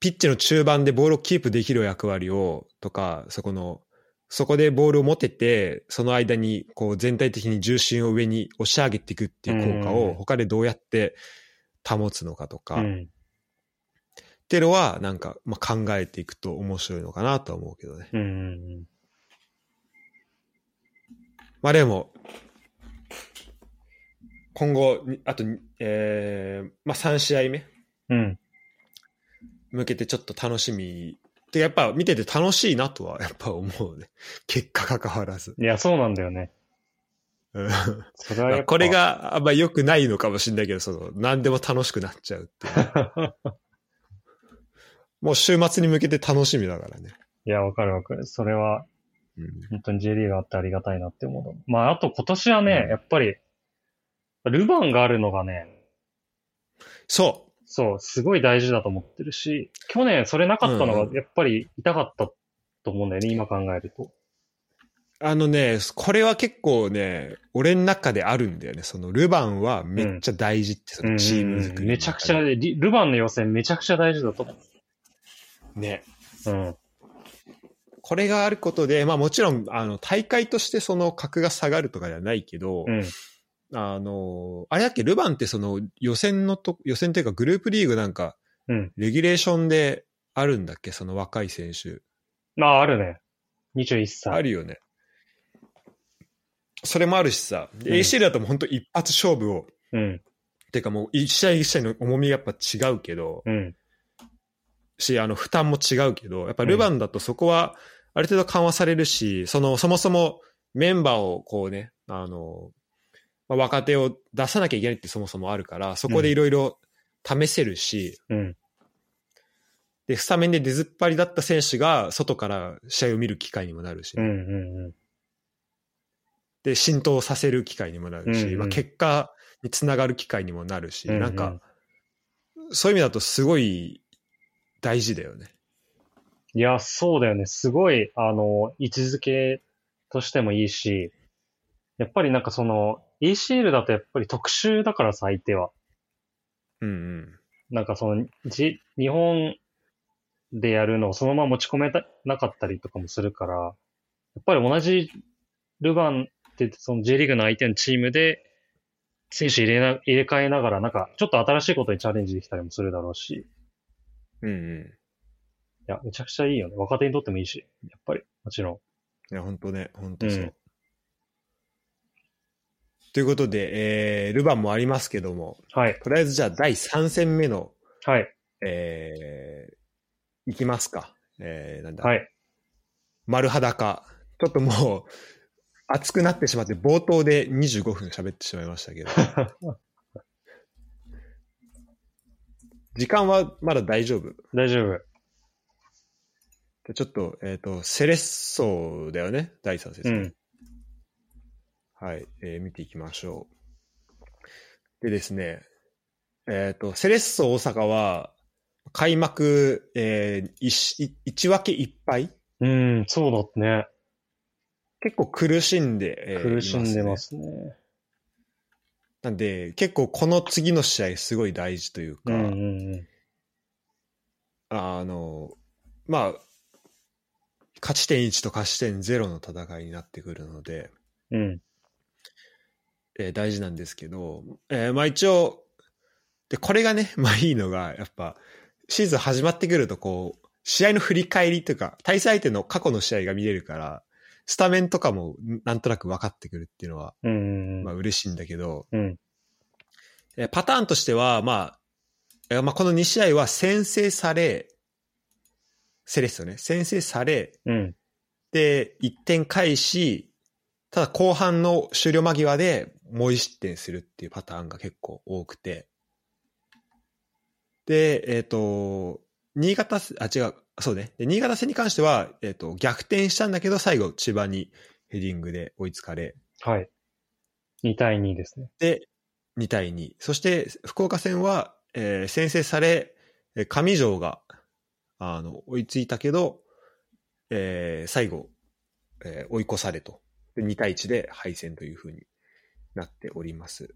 [SPEAKER 1] ピッチの中盤でボールをキープできる役割を、とか、そこの、そこでボールを持てて、その間にこう全体的に重心を上に押し上げていくっていう効果
[SPEAKER 2] うん
[SPEAKER 1] を他でどうやって保つのかとか、っ
[SPEAKER 2] うん。
[SPEAKER 1] ていうのはなんか、まあ、考えていくと面白いのかなとは思うけどね。
[SPEAKER 2] うん。うん。
[SPEAKER 1] まあでも、今後に、あと、えー、まあ3試合目
[SPEAKER 2] うん。
[SPEAKER 1] 向けてちょっと楽しみ。で、やっぱ見てて楽しいなとは やっぱ思うね。結果関わらず。
[SPEAKER 2] いや、そうなんだよね。
[SPEAKER 1] うんこれ、があんま良くないのかもしれないけど、その、何でも楽しくなっちゃうっていう。もう週末に向けて楽しみだからね。
[SPEAKER 2] いや、わかるわかる。それは、
[SPEAKER 1] うん。
[SPEAKER 2] 本当に J リーグあってありがたいなって思うの。まあ、あと今年はね、
[SPEAKER 1] うん
[SPEAKER 2] やっぱり、ルヴァンがあるのがね、
[SPEAKER 1] そ
[SPEAKER 2] そう、すごい大事だと思ってるし、去年それなかったの
[SPEAKER 1] うん
[SPEAKER 2] がやっぱり痛かったと思うんだよね、今考えると。
[SPEAKER 1] う。あのね、これは結構ね、俺の中であるんだよね。その、ルヴァンはめっちゃ大事って、そのチーム作りの中で、
[SPEAKER 2] めちゃくちゃ、リルヴァンの予選めちゃくちゃ大事だと思
[SPEAKER 1] ね。
[SPEAKER 2] う。うん。
[SPEAKER 1] これがあることで、まあもちろん、あの、大会としてその格が下がるとかではないけど、
[SPEAKER 2] うん。
[SPEAKER 1] あの、あれだっけ、ルヴァンってその予選のと、予選っていうかグループリーグなんか、
[SPEAKER 2] うん。
[SPEAKER 1] レギュレーションであるんだっけ、その若い選手。
[SPEAKER 2] まあ、あるね。21歳。
[SPEAKER 1] あるよね。それもあるしさ、で
[SPEAKER 2] うん
[SPEAKER 1] ACL だともう本当一発勝負を、
[SPEAKER 2] うん。
[SPEAKER 1] てかもう一試合一試合の重みがやっぱ違うけど、
[SPEAKER 2] うん。
[SPEAKER 1] し、あの、負担も違うけど、やっぱルヴァンだとそこはある程度緩和されるし、その、そもそもメンバーをこうね、あの、まあ、若手を出さなきゃいけないってそもそもあるから、そこでいろいろ試せるし、
[SPEAKER 2] うん。
[SPEAKER 1] で、スタメンで出ずっぱりだった選手が外から試合を見る機会にもなるし、
[SPEAKER 2] うん。うん。
[SPEAKER 1] で、浸透させる機会にもなるし、
[SPEAKER 2] うんうん
[SPEAKER 1] まあ、結果につながる機会にもなるし、
[SPEAKER 2] うんうん
[SPEAKER 1] なんか、そういう意味だとすごい大事だよね。
[SPEAKER 2] いや、そうだよね。すごい、あの、位置づけとしてもいいし、やっぱりなんかその、ACL だとやっぱり特殊だからさ、相手は。
[SPEAKER 1] うんうん。
[SPEAKER 2] なんかその、じ、日本でやるのをそのまま持ち込めたなかったりとかもするから、やっぱり同じルヴァンってその J リーグの相手のチームで、選手入れな、入れ替えながら、なんか、ちょっと新しいことにチャレンジできたりもするだろうし、い
[SPEAKER 1] うんうん。
[SPEAKER 2] や、めちゃくちゃいいよね。若手にとってもいいし、やっぱり、もちろん。
[SPEAKER 1] いや、本当ね、本当そう。
[SPEAKER 2] うん
[SPEAKER 1] ということで、えー、ルヴァンもありますけども、
[SPEAKER 2] はい。
[SPEAKER 1] とりあえずじゃあ第3戦目の、
[SPEAKER 2] はい。
[SPEAKER 1] えー、いきますか。えー、なんだ、
[SPEAKER 2] はい。
[SPEAKER 1] 丸裸。ちょっともう、熱くなってしまって、冒頭で25分喋ってしまいましたけど。時間はまだ大丈夫
[SPEAKER 2] 大丈夫。
[SPEAKER 1] でちょっと、えっ、と、セレッソだよね、第3節、
[SPEAKER 2] うん。
[SPEAKER 1] はい、えー見ていきましょう。でですね、えっ、と、セレッソ大阪は、開幕、えー、1, 1分け1敗
[SPEAKER 2] うん、そうだね。
[SPEAKER 1] 結構苦しんで、えー
[SPEAKER 2] 苦しんでま
[SPEAKER 1] い
[SPEAKER 2] すね。
[SPEAKER 1] なんで、結構この次の試合すごい大事というか、
[SPEAKER 2] うんうんうん。
[SPEAKER 1] あの、まあ、勝ち点1と勝ち点0の戦いになってくるので、
[SPEAKER 2] うん。
[SPEAKER 1] えー大事なんですけど、えーまあ一応、で、これがね、まあいいのが、やっぱ、シーズン始まってくると、こう、試合の振り返りというか、対戦相手の過去の試合が見れるから、スタメンとかもなんとなく分かってくるっていうのは、
[SPEAKER 2] う
[SPEAKER 1] まあ嬉しいんだけど、
[SPEAKER 2] うん。
[SPEAKER 1] えーパターンとしては、まあ、えーまあこの2試合は先制され、セレッソね、先制され、
[SPEAKER 2] うん。
[SPEAKER 1] で、1点返し、ただ後半の終了間際でもう1失点するっていうパターンが結構多くて。で、えっ、と、新潟せ、あ、違う、そうね。で、新潟戦に関しては、えっ、と、逆転したんだけど、最後、千葉にヘディングで追いつかれ、
[SPEAKER 2] はい。2対2ですね。
[SPEAKER 1] で、2対2。そして、福岡戦は、えー先制され、えー上条が、あの、追いついたけど、えー最後、えー追い越されと。で、2対1で敗戦という風になっております。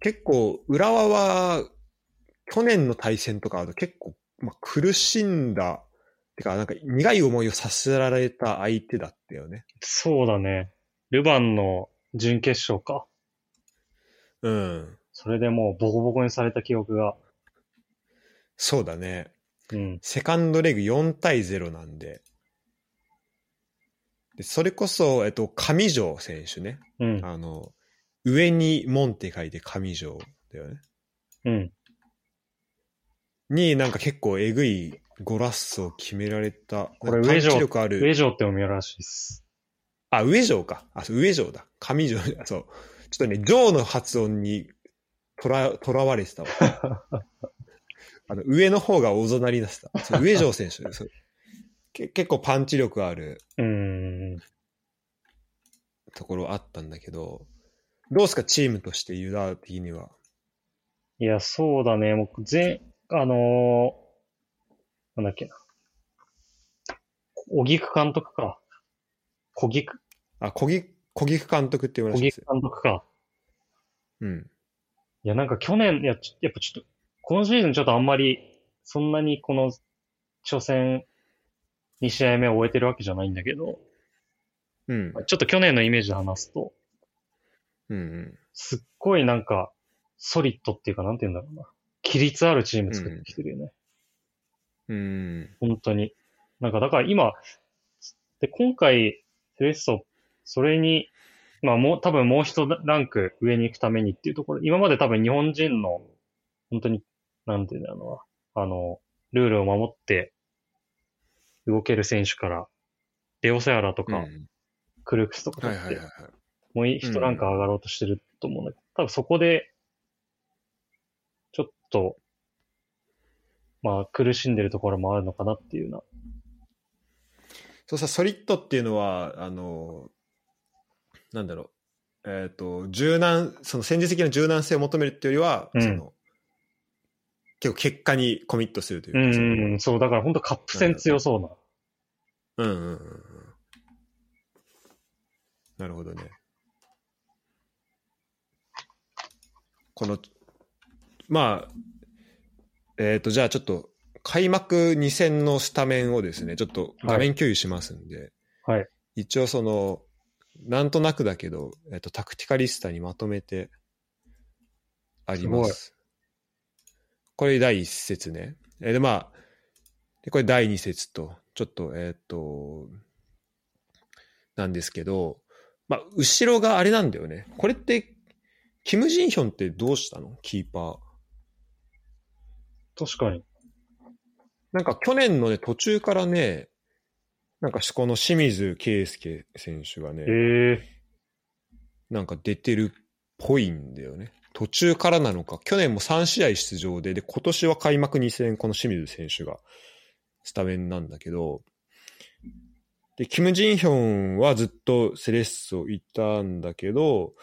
[SPEAKER 1] 結構、浦和は、去年の対戦とかだと結構、まあ、苦しんだ、てか、なんか苦い思いをさせられた相手だったよね。
[SPEAKER 2] そうだね。ルヴァンの準決勝か。
[SPEAKER 1] うん。
[SPEAKER 2] それでもうボコボコにされた記憶が。
[SPEAKER 1] そうだね。
[SPEAKER 2] うん。
[SPEAKER 1] セカンドレグ4対0なんで。でそれこそ、えっと、上条選手ね。
[SPEAKER 2] うん。
[SPEAKER 1] あの、上に門って書いて上条だよね。
[SPEAKER 2] うん。
[SPEAKER 1] になんか結構えぐいゴラッソを決められた。
[SPEAKER 2] これ上条
[SPEAKER 1] パンチ力ある。
[SPEAKER 2] 上条って読みらしいです。
[SPEAKER 1] あ、上条か。あ、上条だ。上条。あ そう。ちょっとね、条の発音にとら、とらわれてたわ。あの、上の方が大ぞなりだした。上条選手 け。結構パンチ力ある
[SPEAKER 2] うーん。
[SPEAKER 1] ところあったんだけど、どうすか、チームとしてユダ的には。
[SPEAKER 2] いや、そうだね。もう、全、あのーなんだっけな。小木久監督か。小木久、
[SPEAKER 1] あ、小木、小木監督って言われてますよ。
[SPEAKER 2] 監督か。
[SPEAKER 1] うん。
[SPEAKER 2] いや、なんか去年、いや、ちやっぱちょっと、今シーズンちょっとあんまり、そんなにこの、初戦、2試合目を終えてるわけじゃないんだけど、
[SPEAKER 1] うん。
[SPEAKER 2] ちょっと去年のイメージで話すと、
[SPEAKER 1] うんうん。
[SPEAKER 2] すっごいなんか、ソリッドっていうか、なんて言うんだろうな。規律あるチーム作ってきてるよね。
[SPEAKER 1] うん。
[SPEAKER 2] 本当に。なんか、だから今、で、今回、セレッソ、それに、まあもう、多分もう一ランク上に行くためにっていうところ、今まで多分日本人の、本当に、なんていうんだろうな、あの、ルールを守って動ける選手から、レオセアラとか、
[SPEAKER 1] うん
[SPEAKER 2] クルークスとか取って。もう一ランク上がろうとしてると思うんだけど、多分そこで、と、まあ苦しんでるところもあるのかなっていうな。
[SPEAKER 1] そうさ、ソリッドっていうのは、あの、なんだろう。えっ、と、柔軟、その戦術的な柔軟性を求めるっていうよりは、
[SPEAKER 2] うん
[SPEAKER 1] その、結構結果にコミットするという
[SPEAKER 2] う
[SPEAKER 1] か、その
[SPEAKER 2] ん、そう、だから本当カップ戦強そうな。
[SPEAKER 1] うんうんうんうん。なるほどね。この、まあ、えっ、と、じゃあちょっと、開幕2戦のスタメンをですね、ちょっと画面共有しますんで、
[SPEAKER 2] はい。
[SPEAKER 1] 一応その、なんとなくだけど、えっ、と、タクティカリスタにまとめてあります。これ第一節ね。えーで、まあ、で、これ第二節と、ちょっと、えっ、と、なんですけど、まあ、後ろがあれなんだよね。これって、キム・ジンヒョンってどうしたの？キーパー。
[SPEAKER 2] 確かに。
[SPEAKER 1] なんか去年のね、途中からね、なんかこの清水圭介選手がね、
[SPEAKER 2] ええ
[SPEAKER 1] なんか出てるっぽいんだよね。途中からなのか、去年も3試合出場で、で、今年は開幕2戦、この清水選手がスタメンなんだけど、で、キム・ジンヒョンはずっとセレッソいたんだけど、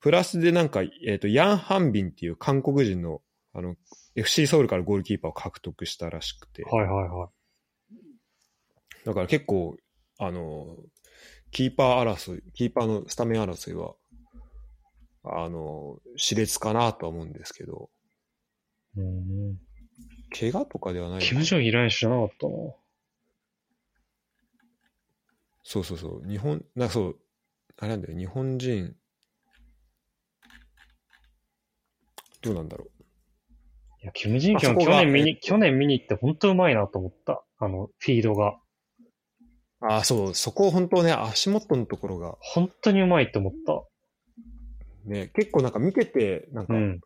[SPEAKER 1] プラスでなんか、えっ、と、ヤン・ハンビンっていう韓国人の、あの、FC ソウルからゴールキーパーを獲得したらしくて、
[SPEAKER 2] はいはいはい。
[SPEAKER 1] だから結構、あの、キーパー争い、キーパーのスタメン争いは、あの、熾烈かなとは思うんですけど、
[SPEAKER 2] うん。
[SPEAKER 1] 怪我とかではない
[SPEAKER 2] キム・ジョンいらん知らなかったな。
[SPEAKER 1] そうそうそう。日本、なそう、あれなんだよ。日本人、どうなんだろ
[SPEAKER 2] いや、キム・ジンキョン去年見に、
[SPEAKER 1] えっと
[SPEAKER 2] 去年見に行って本当うまいなと思った。あの、フィードが。
[SPEAKER 1] う。ああ、そう、そこ本当ね、足元のところが、
[SPEAKER 2] 本当にうまいと思った。
[SPEAKER 1] ね、結構なんか見てて、なんか
[SPEAKER 2] うん。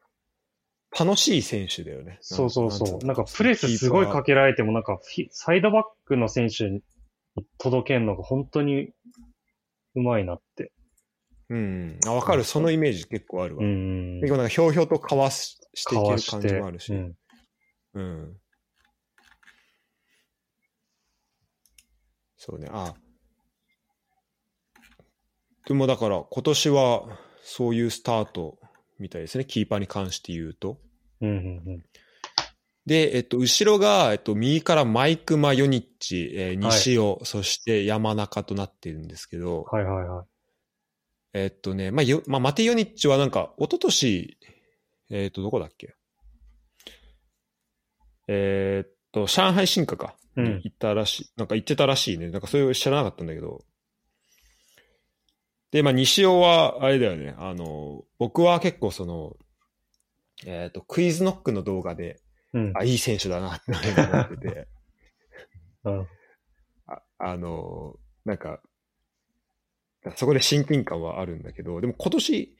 [SPEAKER 1] 楽しい選手だよね。
[SPEAKER 2] そうそうそう。なんかプ
[SPEAKER 1] レ
[SPEAKER 2] レスすごいかけられても、なんかフィサイドバックの選手に届けるのが本当にうまいなって。
[SPEAKER 1] うん。あ、わかる。そのイメージ結構あるわ。
[SPEAKER 2] うん。
[SPEAKER 1] 結構なんかひょうひょうとかわししていける感じもあるし。
[SPEAKER 2] うん。
[SPEAKER 1] うん。そうね。あでもだから今年はそういうスタートみたいですね。キーパーに関して言うと。
[SPEAKER 2] うん。うん。
[SPEAKER 1] で、えっと、後ろが、えっと、右からマイク・マヨニッチ、えー西尾、そして山中となっているんですけど、
[SPEAKER 2] はいはいはい。
[SPEAKER 1] えっとね、まあ、よまあ、マテヨニッチはなんか、一昨年えっと、どこだっけ？えーっと、上海進化か。
[SPEAKER 2] うん
[SPEAKER 1] 行ったらしい。なんか行ってたらしいね。なんかそれを知らなかったんだけど。で、まあ、西尾は、あれだよね。あの、僕は結構その、えーっと、クイズノックの動画で、
[SPEAKER 2] うん。
[SPEAKER 1] あ、いい選手だなって思ってて、
[SPEAKER 2] うん。
[SPEAKER 1] ああの、なんか、そこで親近感はあるんだけど、でも今年、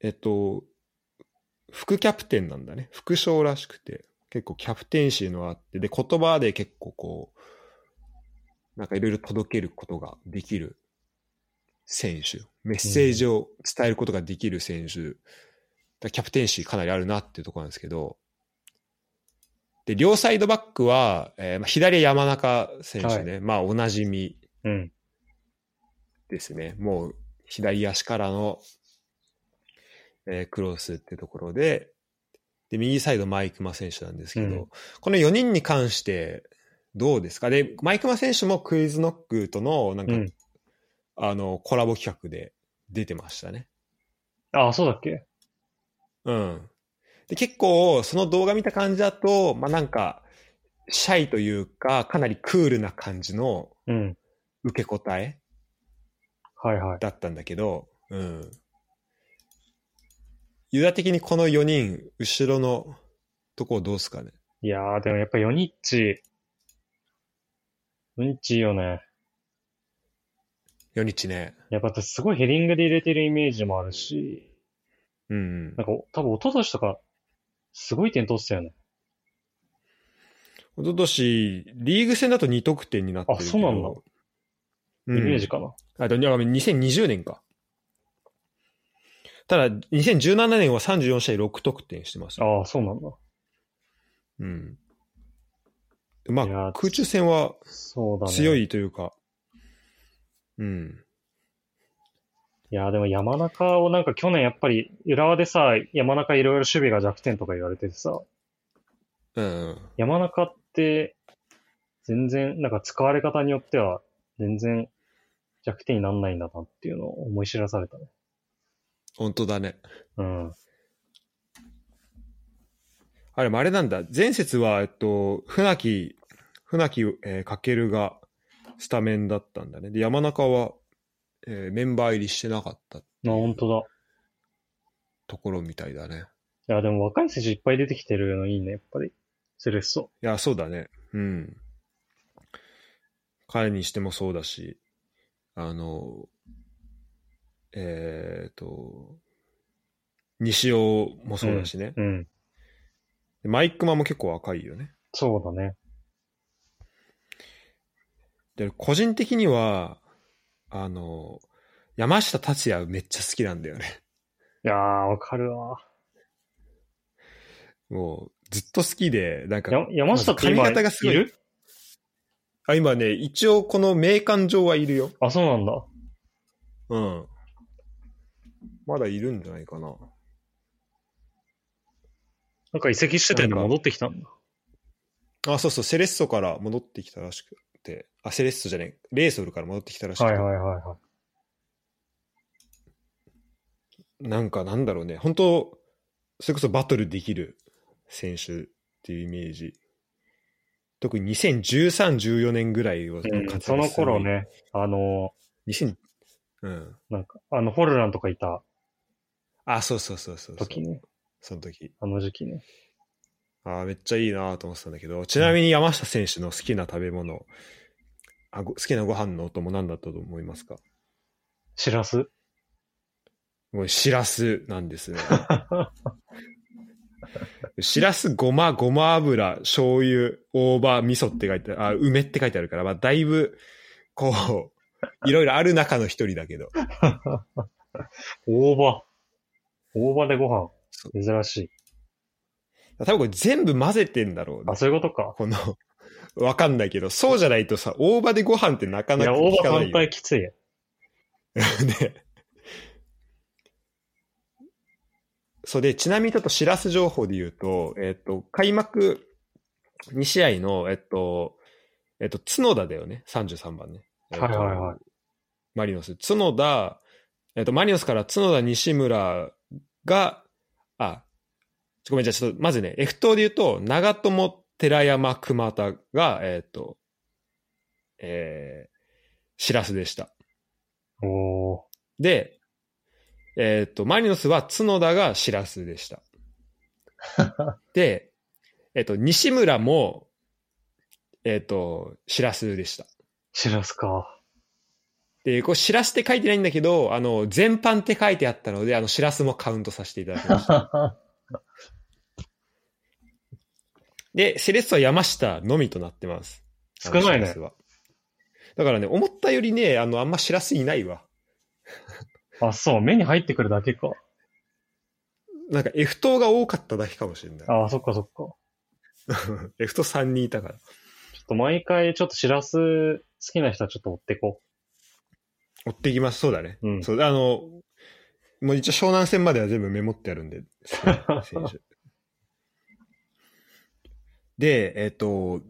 [SPEAKER 1] えっと、副キャプテンなんだね。副将らしくて、結構キャプテンシーのあって、で、言葉で結構こう、なんかいろいろ届けることができる選手、メッセージを伝えることができる選手、だからキャプテンシーかなりあるなっていうところなんですけど、で、両サイドバックは、えーまあ、左山中選手ね、まあおなじみ。
[SPEAKER 2] うん。
[SPEAKER 1] ですね。もう左足からの、えークロスっていうところで、で、右サイドマイクマ選手なんですけど、
[SPEAKER 2] うん
[SPEAKER 1] この4人に関してどうですか？で、マイクマ選手もクイズノックとの、なんか、
[SPEAKER 2] うん。
[SPEAKER 1] あの、コラボ企画で出てましたね。
[SPEAKER 2] ああ、そうだっけ？
[SPEAKER 1] うん。で、結構、その動画見た感じだと、まあ、なんか、シャイというか、かなりクールな感じの
[SPEAKER 2] うん。
[SPEAKER 1] 受け答え
[SPEAKER 2] はいはい。
[SPEAKER 1] だったんだけど、うん。ユダ的にこの4人、後ろのとこどうすかね？
[SPEAKER 2] いやー、でもやっぱヨニッチ、ヨニッチいいよね。
[SPEAKER 1] 4日ね。
[SPEAKER 2] やっぱすごいヘディングで入れてるイメージもあるし、
[SPEAKER 1] うん。
[SPEAKER 2] なんか多分一昨年とか、すごい点取ってたよね。
[SPEAKER 1] 一昨年リーグ戦だと2得点になってるけど。
[SPEAKER 2] あそうなんだ
[SPEAKER 1] うん
[SPEAKER 2] イメージかな。
[SPEAKER 1] あ、でも2020年か。ただ、2017年は34試合6得点してますよ。
[SPEAKER 2] ああ、そうなんだ。
[SPEAKER 1] うん。まあ、空中戦は。強。いというか、うん。
[SPEAKER 2] いやー、でも山中をなんか去年やっぱり浦和でさ、山中いろいろ守備が弱点とか言われててさ、
[SPEAKER 1] うんうん。
[SPEAKER 2] 山中って全然、なんか使われ方によっては全然弱点になんないんだなっていうのを思い知らされたね。
[SPEAKER 1] 本当だね。
[SPEAKER 2] うん。
[SPEAKER 1] あれもあれなんだ。前節は、えっと、船木、船木、えー、かけるがスタメンだったんだね。で、山中は、えーメンバー入りしてなかった
[SPEAKER 2] あ、本当だ。
[SPEAKER 1] ところみたいだね。
[SPEAKER 2] いや、でも若い選手いっぱい出てきてるのいいね、やっぱり。セレッソ。
[SPEAKER 1] いや、そうだね。うん。彼にしてもそうだし、あの、えっ、と、西尾もそうだしね。
[SPEAKER 2] うん。
[SPEAKER 1] でマイクマも結構若いよね。
[SPEAKER 2] そうだね。
[SPEAKER 1] で、個人的には、あの、山下達也めっちゃ好きなんだよね。
[SPEAKER 2] いやー、わかるわ。
[SPEAKER 1] もう、ずっと好きで、なんか、
[SPEAKER 2] や山下って今
[SPEAKER 1] 髪型がすごい
[SPEAKER 2] いる？
[SPEAKER 1] あ、今ね、一応この名鑑上はいるよ。
[SPEAKER 2] あ、そうなんだ。
[SPEAKER 1] うん。まだいるんじゃないかな。
[SPEAKER 2] なんか移籍してたよね、
[SPEAKER 1] なんか
[SPEAKER 2] 戻ってきたんだ。
[SPEAKER 1] あ、そうそう、セレッソから戻ってきたらしくて、あ、セレッソじゃねえ、レーソルから戻ってきたらしくて、
[SPEAKER 2] はいはいはいはい。
[SPEAKER 1] なんかなんだろうね、本当それこそバトルできる選手っていうイメージ特に2013、14年ぐらいを、
[SPEAKER 2] うん、その頃。ね、あの、
[SPEAKER 1] 2000、うん。
[SPEAKER 2] なんか、あの、ホルランとかいた
[SPEAKER 1] あ、そうそうそうそうそう。
[SPEAKER 2] 時ね、
[SPEAKER 1] その時。
[SPEAKER 2] あの時期ね。
[SPEAKER 1] あーめっちゃいいなと思ってたんだけど、ちなみに山下選手の好きな食べ物、あご好きなご飯のお供何だったと思いますか？
[SPEAKER 2] しらす
[SPEAKER 1] もうしらすなんですね。しらす、ごま、ごま油、醤油、大葉、味噌って書いてある、あ、梅って書いてあるから、まあ、だいぶ、こう、いろいろある中の一人だけど。
[SPEAKER 2] 大葉。大葉でご飯
[SPEAKER 1] そ。
[SPEAKER 2] 珍しい。
[SPEAKER 1] 多分これ全部混ぜてんだろうね
[SPEAKER 2] あ、。そういうことか。
[SPEAKER 1] この、わかんないけど、そうじゃないとさ、大葉でご飯ってなか
[SPEAKER 2] いや、
[SPEAKER 1] なか
[SPEAKER 2] 大葉反
[SPEAKER 1] 聞かないよ。
[SPEAKER 2] 対きつい。
[SPEAKER 1] ね。そうで、ちなみにちょっとしらす情報で言うと、えっ、と、開幕2試合の、えっと、えっと、角田だよね、33番ね。えっと
[SPEAKER 2] はいはいはい
[SPEAKER 1] マリノス。角田、えっと、マリノスから角田、西村が、あ、ちょごめん、じゃあちょっと、まずね、F 党で言うと、長友、寺山、熊田が、えっと、えー、しらすでした。
[SPEAKER 2] おー。
[SPEAKER 1] で、えっ、と、マリノスは角田がシラスでした。で、えっ、と、西村も、えっ、と、シラスでした。
[SPEAKER 2] しらすか。
[SPEAKER 1] で、こう、シラスって書いてないんだけど、あの、全般って書いてあったので、あの、シラスもカウントさせていただきました。で、セレッソは山下のみとなってます。
[SPEAKER 2] 少ないね
[SPEAKER 1] だからね、思ったよりね、あの、あんまシラスいないわ。
[SPEAKER 2] あ、そう、目に入ってくるだけか。
[SPEAKER 1] なんか F 党が多かっただけかもしれない。
[SPEAKER 2] あ、そっかそっか。
[SPEAKER 1] F 党3人いたから。
[SPEAKER 2] ちょっと毎回ちょっとしらす好きな人はちょっと追ってこ
[SPEAKER 1] 追っていきます。そうだね。
[SPEAKER 2] うん
[SPEAKER 1] そう、あの、もう一応湘南戦までは全部メモってあるんで、選手。で、えっ、と、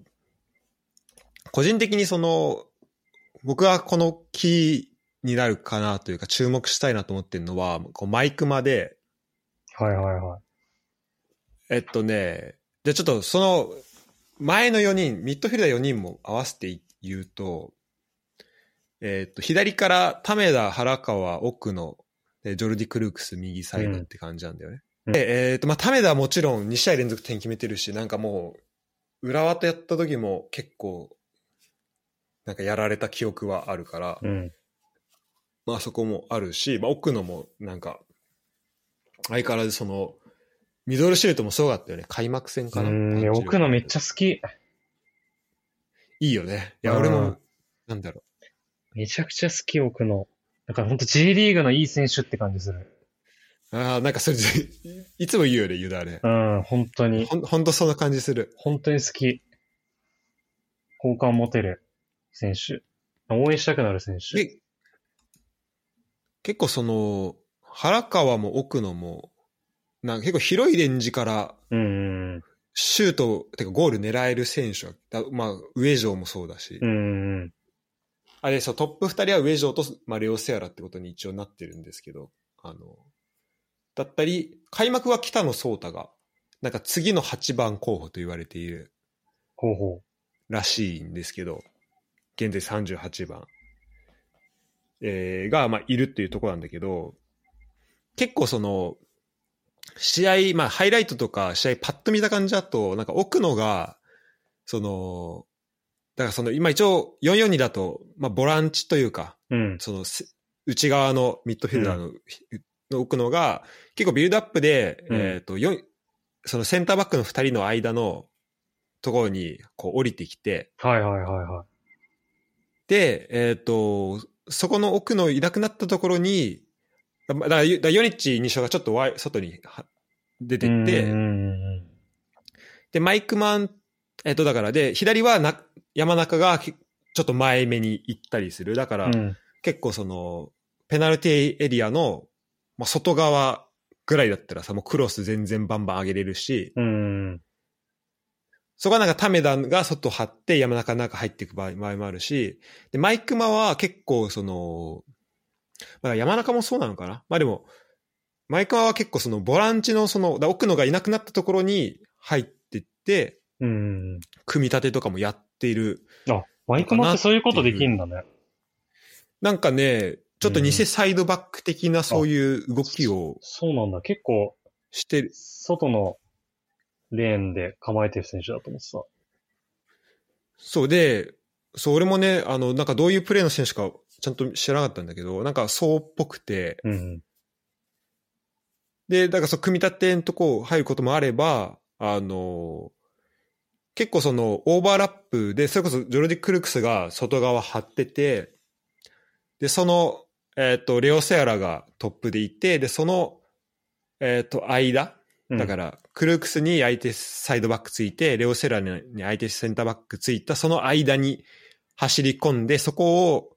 [SPEAKER 1] 個人的にその、僕はこのキーになるかなというか注目したいなと思ってるのは、こうマイクマで、
[SPEAKER 2] う。はいはいはい。
[SPEAKER 1] えっとね、じゃあちょっとその前の4人、ミッドフィルダー4人も合わせて言うと、えっと、左からタメダ、原川、奥野、でジョルディ・クルークス、右サイドって感じなんだよね。
[SPEAKER 2] うん
[SPEAKER 1] で、えっと、まあ、タメダはもちろん2試合連続点決めてるし、なんかもう、浦和とやった時も結構、なんかやられた記憶はあるから、
[SPEAKER 2] うん。
[SPEAKER 1] まあそこもあるし、まあ奥野もなんか、相変わらずその、ミドルシュートもすごかったよね。開幕戦
[SPEAKER 2] う
[SPEAKER 1] かな。
[SPEAKER 2] ん、いや奥野めっちゃ好き。
[SPEAKER 1] いいよね。いや、
[SPEAKER 2] うん
[SPEAKER 1] 俺も、なんだろ
[SPEAKER 2] めちゃくちゃ好き、奥野。だからほんと G リーグのいい選手って感じする。
[SPEAKER 1] う。ああ、なんかそれ、いつも言うよね、ユダね。
[SPEAKER 2] うん、本当に。
[SPEAKER 1] ほんほんとそんな感じする。
[SPEAKER 2] 本当に好き。好感持てる選手。応援したくなる選手。
[SPEAKER 1] で、結構その、原川も奥野も、なんか結構広いレンジからシュート、てかゴール狙える選手は、だまあ、上条もそうだし。あれ、そう、トップ二人は上条と、まあ、レオセアラってことに一応なってるんですけど、あの、だったり、開幕は北野颯太が、なんか次の8番候補と言われている
[SPEAKER 2] ほうほ
[SPEAKER 1] らしいんですけど、現在38番、えーが、まあ、いるっていうところなんだけど、結構その、試合、まあ、ハイライトとか試合パッと見た感じだと、なんか奥野が、その、だからその、今一応442だと、まあ、ボランチというか、
[SPEAKER 2] う。うん。
[SPEAKER 1] そのせ内側のミッドフィルダーの,、の奥野が結構ビルドアップで、
[SPEAKER 2] うん
[SPEAKER 1] えっ、と、よんそのセンターバックの二人の間のところにこう降りてきて、
[SPEAKER 2] はいはいはいはい。
[SPEAKER 1] で、えっ、と、そこの奥のいなくなったところに、だだから、ヨニッチ二章がちょっと外には出てって、で、マイクマン、えっ、と、だから、で、左はな山中がけちょっと前目に行ったりする。だから、
[SPEAKER 2] うん。うん
[SPEAKER 1] 結構その、ペナルティエリアの、まあ、外側ぐらいだったらさ、もうクロス全然バンバン上げれるし、
[SPEAKER 2] うん。
[SPEAKER 1] そこはなんかタメダが外張って山中の中入っていく場合もあるし、で、マイクマは結構その、まあ、山中もそうなのかな？まあでも、マイクマは結構そのボランチのその、だ奥野がいなくなったところに入ってって、
[SPEAKER 2] うん。
[SPEAKER 1] 組み立てとかもやっている。
[SPEAKER 2] あ、マイクマってそういうことできるんだね。
[SPEAKER 1] なんかね、ちょっと偽サイドバック的なそういう動きを
[SPEAKER 2] そうなんだ。結構、
[SPEAKER 1] してる。
[SPEAKER 2] 外のレーンで構えてる選手だと思ってた。
[SPEAKER 1] そうで、そう、俺もね、あの、なんかどういうプレーの選手かちゃんと知らなかったんだけど、なんかそうっぽくて、
[SPEAKER 2] うん。
[SPEAKER 1] で、だからそう、組み立てんとこ入ることもあれば、あの、結構そのオーバーラップで、それこそジョルディ・クルクスが外側張ってて、で、その、えっ、と、レオ・セアラがトップでいて、で、その、えっ、と、間、だからら、クルークスに相手サイドバックついて、レオセラに相手センターバックついた、その間に走り込んで、そこを、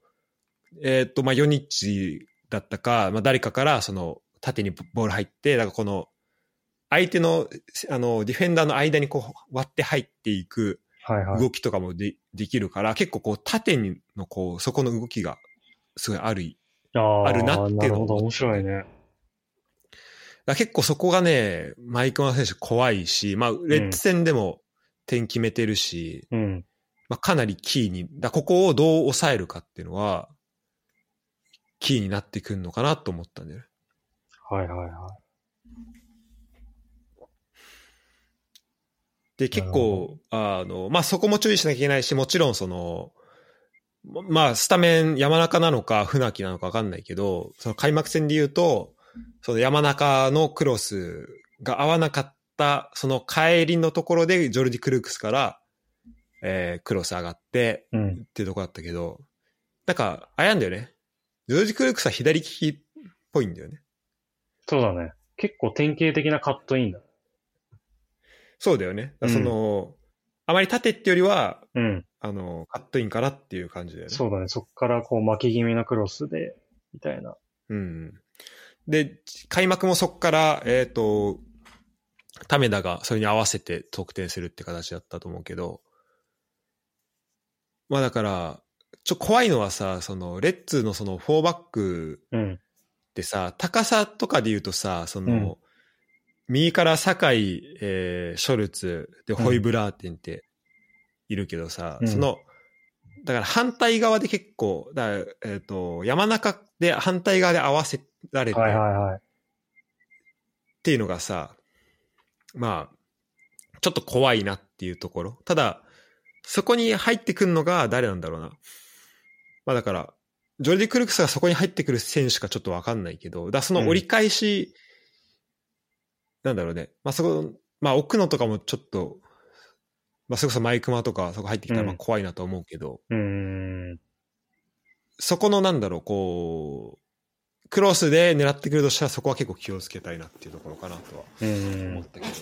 [SPEAKER 1] えっ、と、まあ、ヨニッチだったか、まあ、誰かから、その、縦にボール入って、だからこの、相手の、あの、ディフェンダーの間にこう割って入っていく
[SPEAKER 2] はいはい。
[SPEAKER 1] 動きとかもで,、できるから、結構こう縦にのこう、そこの動きがすごいある。
[SPEAKER 2] あー
[SPEAKER 1] あるなっていうのを
[SPEAKER 2] なるほど、面白いね。
[SPEAKER 1] だ結構そこがね、マイクマン選手怖いし、まあ、レッツ戦でも点決めてるし、
[SPEAKER 2] うん。
[SPEAKER 1] まあ、かなりキーに、だここをどう抑えるかっていうのは、キーになってくるのかなと思ったんだよね。
[SPEAKER 2] はいはいは
[SPEAKER 1] で、結構、あの、まあ、そこも注意しなきゃいけないし、もちろんその、まあ、スタメン山中なのか船木なのかわかんないけど、その開幕戦で言うと、その山中のクロスが合わなかった、その帰りのところでジョルディ・クルークスから、えークロス上がって
[SPEAKER 2] い。うん。
[SPEAKER 1] っていうところだったけど、なんか、あれなんだよね。ジョルディ・クルークスは左利きっぽいんだよね。
[SPEAKER 2] そうだね。結構典型的なカットインだ。
[SPEAKER 1] そうだよね。その、あまり縦ってよりは、
[SPEAKER 2] うん。
[SPEAKER 1] あの、カットインかなっていう感じだよね。
[SPEAKER 2] そうだね。そっからこう巻き気味なクロスで、みたいな。
[SPEAKER 1] うん。で、開幕もそこから、えっ、と、タメダがそれに合わせて得点するって形だったと思うけど、まあだから、ちょ、怖いのはさ、その、レッツのそのフォーバック
[SPEAKER 2] うん。
[SPEAKER 1] ってさ、高さとかで言うとさ、その、
[SPEAKER 2] うん。
[SPEAKER 1] 右から酒井、えーショルツ、で、ホイブラーテンっているけどさ、
[SPEAKER 2] うん。
[SPEAKER 1] その、だから反対側で結構、だえっ、と、山中で反対側で合わせられて、
[SPEAKER 2] はいはいはい。
[SPEAKER 1] っていうのがさ、まあ、ちょっと怖いなっていうところ。ただ、そこに入ってくるのが誰なんだろうな。まあだから、ジョルディ・クルクスがそこに入ってくる選手かちょっとわかんないけど、だその折り返し、なんだろうね。まあそこ、まあ奥野とかもちょっと、まあそれこそマイクマとかそこ入ってきたらまあ
[SPEAKER 2] うん
[SPEAKER 1] 怖いなと思うけど、
[SPEAKER 2] うーん。
[SPEAKER 1] そこのなんだろう、こう、クロスで狙ってくるとしたらそこは結構気をつけたいなっていうところかなとは。思ったけど。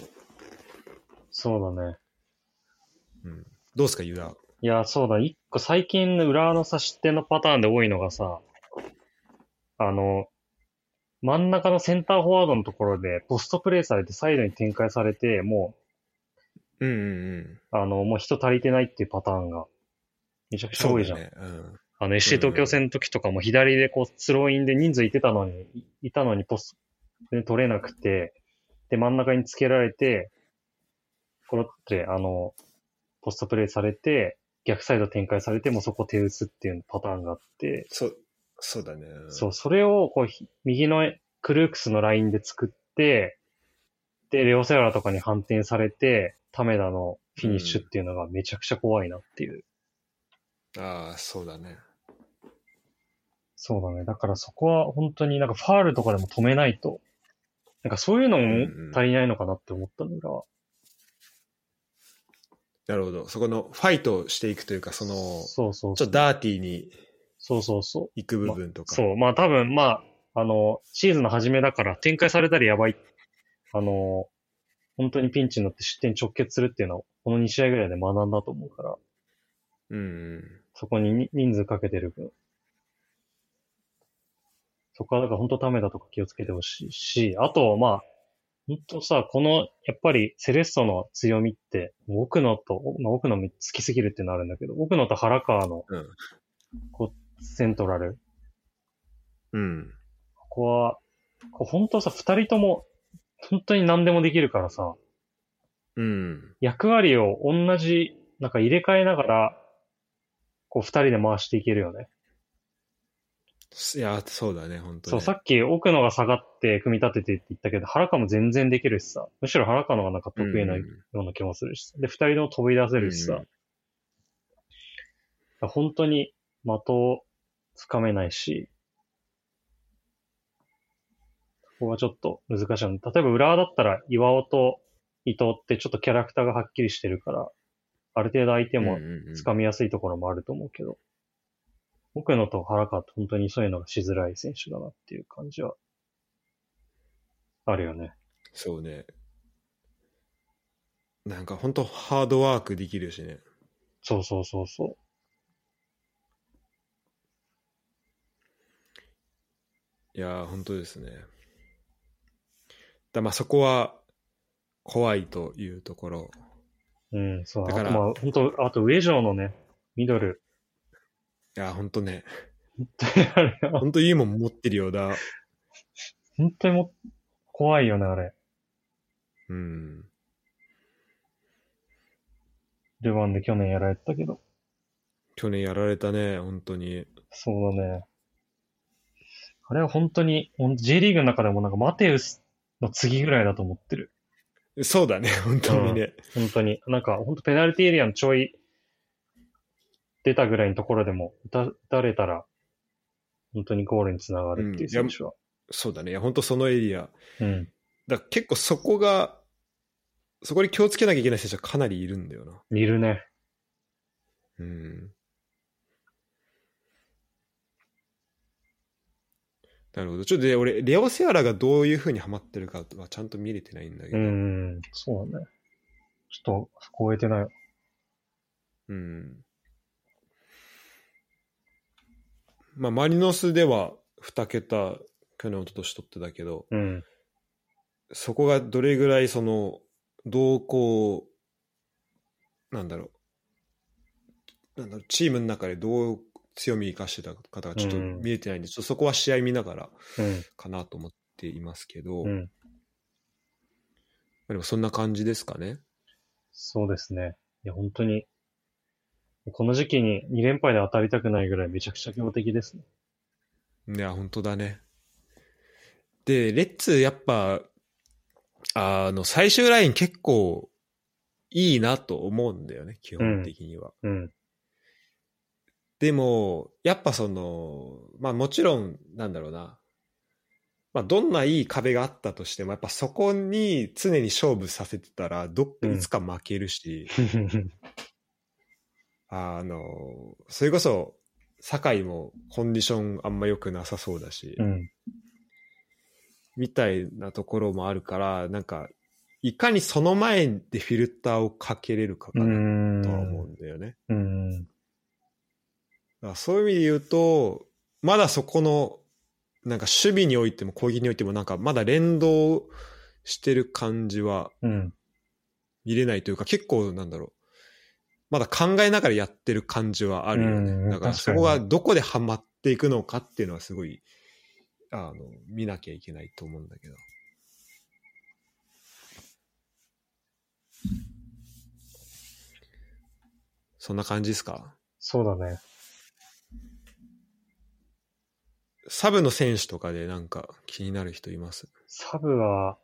[SPEAKER 2] そうだね。
[SPEAKER 1] うん。どうですか、ユダ。
[SPEAKER 2] いや、そうだ。一個最近の裏のさ、失点のパターンで多いのがさ、あの、真ん中のセンターフォワードのところでポストプレイされてサイドに展開されて、も
[SPEAKER 1] うんうんうん。
[SPEAKER 2] う、あの、もう人足りてないっていうパターンがめちゃくちゃ多いじゃん。
[SPEAKER 1] ね。うん。
[SPEAKER 2] あの、FC 東京戦の時とかも左でこう、スローインで人数いてたのに、いいたのにポストで取れなくて、で、真ん中につけられて、これって、あの、ポストプレイされて、逆サイド展開されて、もうそこ手打つっていうパターンがあって、
[SPEAKER 1] そう、そうだね。
[SPEAKER 2] そう、それを、こう、ひ右のクルークスのラインで作って、で、レオセララとかに反転されて、タメダのフィニッシュっていうのがめちゃくちゃ怖いなっていう。
[SPEAKER 1] ああ、そうだね。
[SPEAKER 2] そうだね。だからそこは本当になんかファールとかでも止めないと、なんかそういうのも足りないのかなって思ったのが、
[SPEAKER 1] なるほど。そこのファイトしていくというか、その、
[SPEAKER 2] そうそうそう。
[SPEAKER 1] ちょっとダーティーに
[SPEAKER 2] そうそうそう。
[SPEAKER 1] 行く部分とか。
[SPEAKER 2] そう。まあ多分、まあ、あの、シーズンの初めだから展開されたらやばい。あの、本当にピンチになって失点直結するっていうのを、この2試合ぐらいで学んだと思うから、
[SPEAKER 1] うんうん。
[SPEAKER 2] そこにに人数かけてる分。そこはだから本当ためだとか気をつけてほしいし、あと、まあ、本当さ、この、やっぱりセレッソの強みって、奥野と、まあ、奥野好きすぎるっていうのはあるんだけど、奥野と原川の、
[SPEAKER 1] うん
[SPEAKER 2] こう、セントラル。
[SPEAKER 1] うん。
[SPEAKER 2] ここは、こう本当さ、二人とも、本当に何でもできるからさ、
[SPEAKER 1] うん。
[SPEAKER 2] 役割を同じ、なんか入れ替えながら、こう二人で回していけるよね。
[SPEAKER 1] いや、そうだね、本当
[SPEAKER 2] そう、
[SPEAKER 1] に。
[SPEAKER 2] さっき奥野が下がって組み立ててって言ったけど、原川も全然できるしさ。むしろ原川の方がなんか得意なような気もするしさ。で、二人とも飛び出せるしさ。
[SPEAKER 1] うん
[SPEAKER 2] 本当に的をつかめないし、ここはちょっと難しいの。例えば浦和だったら岩尾と伊藤ってちょっとキャラクターがはっきりしてるから、ある程度相手も
[SPEAKER 1] うんうんうん
[SPEAKER 2] つかみやすいところもあると思うけど、奥野と原川って本当にそういうのがしづらい選手だなっていう感じは、あるよね。
[SPEAKER 1] そうね。なんか本当ハードワークできるしね。
[SPEAKER 2] そうそうそうそ
[SPEAKER 1] いやー、本当ですね。だまあそこは怖いというところ。
[SPEAKER 2] う。うん、そう。
[SPEAKER 1] だから
[SPEAKER 2] あとまあ、本当あと上条のね、ミドル。
[SPEAKER 1] いやー、本当ね。
[SPEAKER 2] 本当にあれは
[SPEAKER 1] 本当いいもん持ってるようだ。
[SPEAKER 2] 本当にもう、怖いよね、あれ。
[SPEAKER 1] うん。
[SPEAKER 2] ルヴァンで去年やられてたけど。
[SPEAKER 1] 去年やられたね、本当に。
[SPEAKER 2] そうだね。あれは本当に、ほん J リーグの中でもなんかマテウスの次ぐらいだと思ってる。
[SPEAKER 1] そうだね、本当にね。
[SPEAKER 2] 本当に。なんか、本当ペナルティエリアのちょい出たぐらいのところでも、打たれたら、本当にゴールにつながるっていう選手は。
[SPEAKER 1] そうだね。いや本当そのエリア。
[SPEAKER 2] うん。
[SPEAKER 1] だから結構そこが、そこに気をつけなきゃいけない選手はかなりいるんだよな。
[SPEAKER 2] いるね。
[SPEAKER 1] うん。なるほど。ちょっとで、俺、レオ・セアラがどういう風にハマってるかはちゃんと見れてないんだけ
[SPEAKER 2] う
[SPEAKER 1] ど。
[SPEAKER 2] ん、そうだね。ちょっと、そこ終えてないわ。
[SPEAKER 1] うん。まあ、マリノスでは2桁、去年、一昨年取ってたけど、
[SPEAKER 2] うん。
[SPEAKER 1] そこがどれぐらい、その、どうこう、なんだろう、なんだろう、チームの中でどう強み生かしてた方がちょっと
[SPEAKER 2] うん
[SPEAKER 1] 見えてないんで、ちょっとそこは試合見ながら
[SPEAKER 2] うん。
[SPEAKER 1] かなと思っていますけど、ま
[SPEAKER 2] うん。
[SPEAKER 1] あでもそんな感じですかね。
[SPEAKER 2] そうですね。いや、本当に、この時期に2連敗で当たりたくないぐらいめちゃくちゃ強敵ですね。
[SPEAKER 1] いや、本当だね。で、レッツ、やっぱ、あの、最終ライン結構いいなと思うんだよね、基本的には。
[SPEAKER 2] うん。
[SPEAKER 1] でも、やっぱその、まあもちろん、なんだろうな。まあどんないい壁があったとしても、やっぱそこに常に勝負させてたら、どっ
[SPEAKER 2] うん
[SPEAKER 1] いつか負けるし、あの、それこそ、酒井もコンディションあんま良くなさそうだし、
[SPEAKER 2] うん。
[SPEAKER 1] みたいなところもあるから、なんか、いかにその前でフィルターをかけれるかか
[SPEAKER 2] う。
[SPEAKER 1] なんとは思うんだよね。
[SPEAKER 2] うん。
[SPEAKER 1] だそういう意味で言うと、まだそこの、なんか守備においても攻撃においてもなんかまだ連動してる感じは
[SPEAKER 2] うん。
[SPEAKER 1] 見れないというか結構なんだろう。まだ考えながらやってる感じはあるよね。
[SPEAKER 2] うん
[SPEAKER 1] だからそこがどこでハマっていくのかっていうのはすごい、あの、見なきゃいけないと思うんだけど。そんな感じですか？
[SPEAKER 2] そうだね。
[SPEAKER 1] サブの選手とかでなんか気になる人います？
[SPEAKER 2] サブは、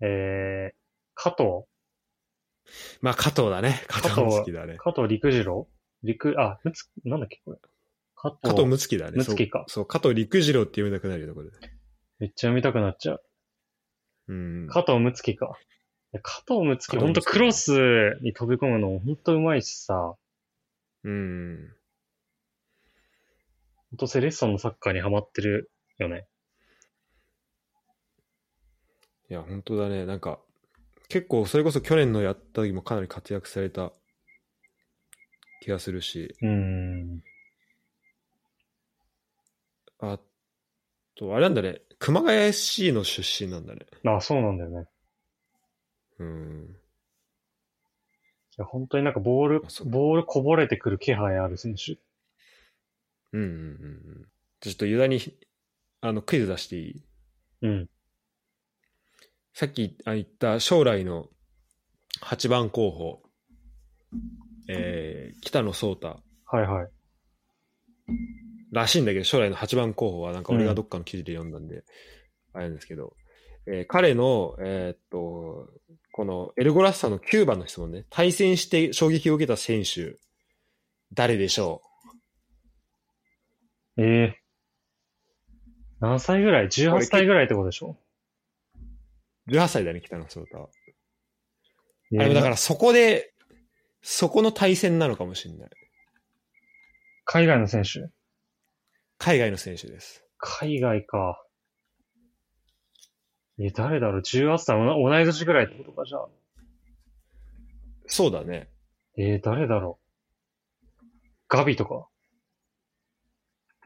[SPEAKER 2] えー、加藤？
[SPEAKER 1] まあ加藤だね。加藤だね。
[SPEAKER 2] 加藤陸次郎？陸、あ、むつ、なんだっけこれ。加藤。
[SPEAKER 1] 加藤睦月だね。
[SPEAKER 2] 睦月か
[SPEAKER 1] そう。そう、加藤陸次郎って読みたくなるよね、これ。
[SPEAKER 2] めっちゃ読みたくなっちゃう。
[SPEAKER 1] うん。
[SPEAKER 2] 加藤睦月か。いや加藤睦月、ほんとクロスに飛び込むのほんとうまいしさ、
[SPEAKER 1] うん。
[SPEAKER 2] ほんとセレッソのサッカーにハマってるよね。
[SPEAKER 1] いや、本当だね。なんか、結構、それこそ去年のやった時もかなり活躍された気がするし、
[SPEAKER 2] うーん。
[SPEAKER 1] あと、あれなんだね。熊谷 SC の出身なんだね。
[SPEAKER 2] あ、そうなんだよね。
[SPEAKER 1] うん。
[SPEAKER 2] いや、本当になんかボールボールこぼれてくる気配ある選手。
[SPEAKER 1] うんうんうんうん。ちょっとユダに、あの、クイズ出していい？
[SPEAKER 2] うん。
[SPEAKER 1] さっきあ言った将来の8番候補、えー、北野颯太。
[SPEAKER 2] はいはい。
[SPEAKER 1] らしいんだけど、将来の8番候補はなんか俺がどっかの記事で読んだんで、あれなんですけど、えー彼の、えーっと、このエルゴラッサの9番の質問ね、対戦して衝撃を受けた選手、誰でしょ
[SPEAKER 2] ええ何歳ぐらい ?18 歳ぐらいってことでしょ？
[SPEAKER 1] う ?18 歳だね、北野颯太は。
[SPEAKER 2] え
[SPEAKER 1] あでもだからそこで、そこの対戦なのかもしれない。
[SPEAKER 2] 海外の選手？
[SPEAKER 1] 海外の選手です。
[SPEAKER 2] 海外か。え、誰だろう ?18 歳、同い年ぐらいってことか、じゃあ。
[SPEAKER 1] そうだね。
[SPEAKER 2] えー、誰だろう？ガビとか？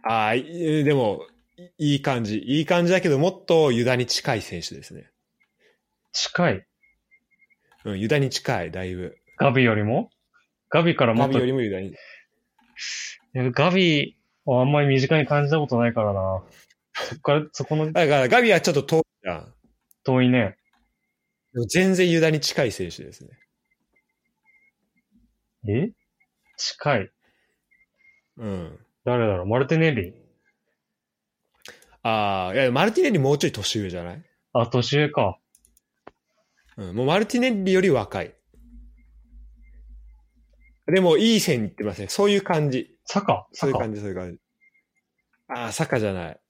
[SPEAKER 1] ああ、いでも、いいい感じ。いい感じだけど、もっとユダに近い選手ですね。
[SPEAKER 2] 近い
[SPEAKER 1] うん、ユダに近い、だいぶ。
[SPEAKER 2] ガビよりも？ガビからも
[SPEAKER 1] ガビ
[SPEAKER 2] っと、い
[SPEAKER 1] よりもユダに。
[SPEAKER 2] やガビはあんまり身近に感じたことないからな。そっから、そこの
[SPEAKER 1] だから、ガビはちょっと遠いじゃん。
[SPEAKER 2] 遠いね。
[SPEAKER 1] でも全然ユダに近い選手ですね。
[SPEAKER 2] え？近い。
[SPEAKER 1] うん。
[SPEAKER 2] 誰だろう？マルティネッリ？
[SPEAKER 1] ああ、いや、マルティネッリもうちょい年上じゃない？
[SPEAKER 2] あ、年上か。
[SPEAKER 1] うん、もうマルティネッリより若い。でも、いい線いってますね。そういう感じ。
[SPEAKER 2] サカサカ
[SPEAKER 1] そういう感じ、そういう感じ。ああ、サカじゃない。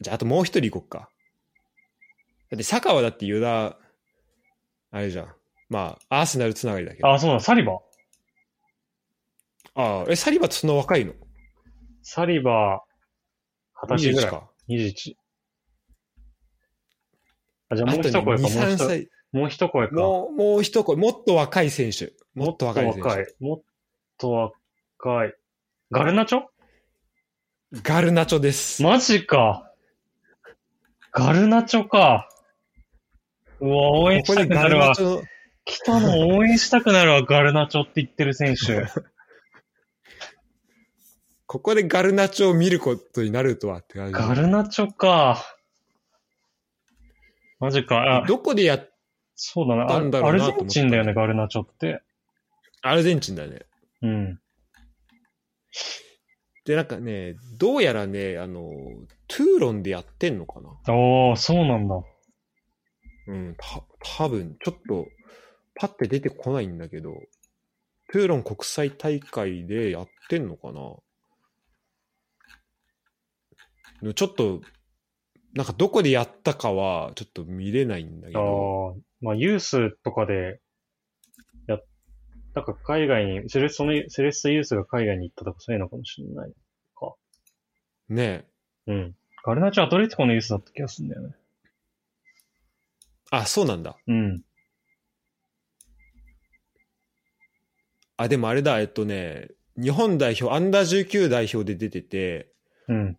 [SPEAKER 1] じゃあ、あともう一人行こっか。だって、サカはだってユダ、あれじゃん。まあ、アーセナルつながりだけど。あ
[SPEAKER 2] あ、そうだ、サリバ？
[SPEAKER 1] あ、え、サリバってそんな若いの？
[SPEAKER 2] サリバ、二十歳ぐらい。
[SPEAKER 1] か。
[SPEAKER 2] 21。あ、じゃあもう一声か、もう
[SPEAKER 1] 2、3
[SPEAKER 2] 一
[SPEAKER 1] 歳。
[SPEAKER 2] もう一声か。
[SPEAKER 1] もう、もう一声。もっと若い選手。もっと若い選手。
[SPEAKER 2] 若い。もっと若い。ガルナチョ？
[SPEAKER 1] ガルナチョです。
[SPEAKER 2] マジか。ガルナチョか。うわ、応援したくなるわ来たの応援したくなるわ、ガルナチョって言ってる選手。
[SPEAKER 1] ここでガルナチョを見ることになるとはって感じ。
[SPEAKER 2] ガルナチョか。マジか。あ、
[SPEAKER 1] どこでやっ、
[SPEAKER 2] そうだな。
[SPEAKER 1] たんだ
[SPEAKER 2] あアルゼンチンだよね、ガルナチョって。
[SPEAKER 1] アルゼンチンだね。
[SPEAKER 2] うん。
[SPEAKER 1] で、なんかね、どうやらね、あの、トゥーロンでやってんのかな
[SPEAKER 2] おー、そうなんだ。
[SPEAKER 1] うん、た、多分ちょっと、パッて出てこないんだけど、トゥーロン国際大会でやってんのかなちょっと、なんかどこでやったかはちょっと見れないんだけ
[SPEAKER 2] あ
[SPEAKER 1] ど、
[SPEAKER 2] あ、まあ、ユースとかで、や、なんか海外に、セレッソの、セレッソユースが海外に行ったとかそういうのかもしれない。
[SPEAKER 1] ね
[SPEAKER 2] うん。ガルナチョアトレティコのユースだった気がするんだよね。
[SPEAKER 1] あ、そうなんだ。
[SPEAKER 2] うん。
[SPEAKER 1] あ、でもあれだ、えっとね、日本代表、アンダー19代表で出てて、
[SPEAKER 2] うん。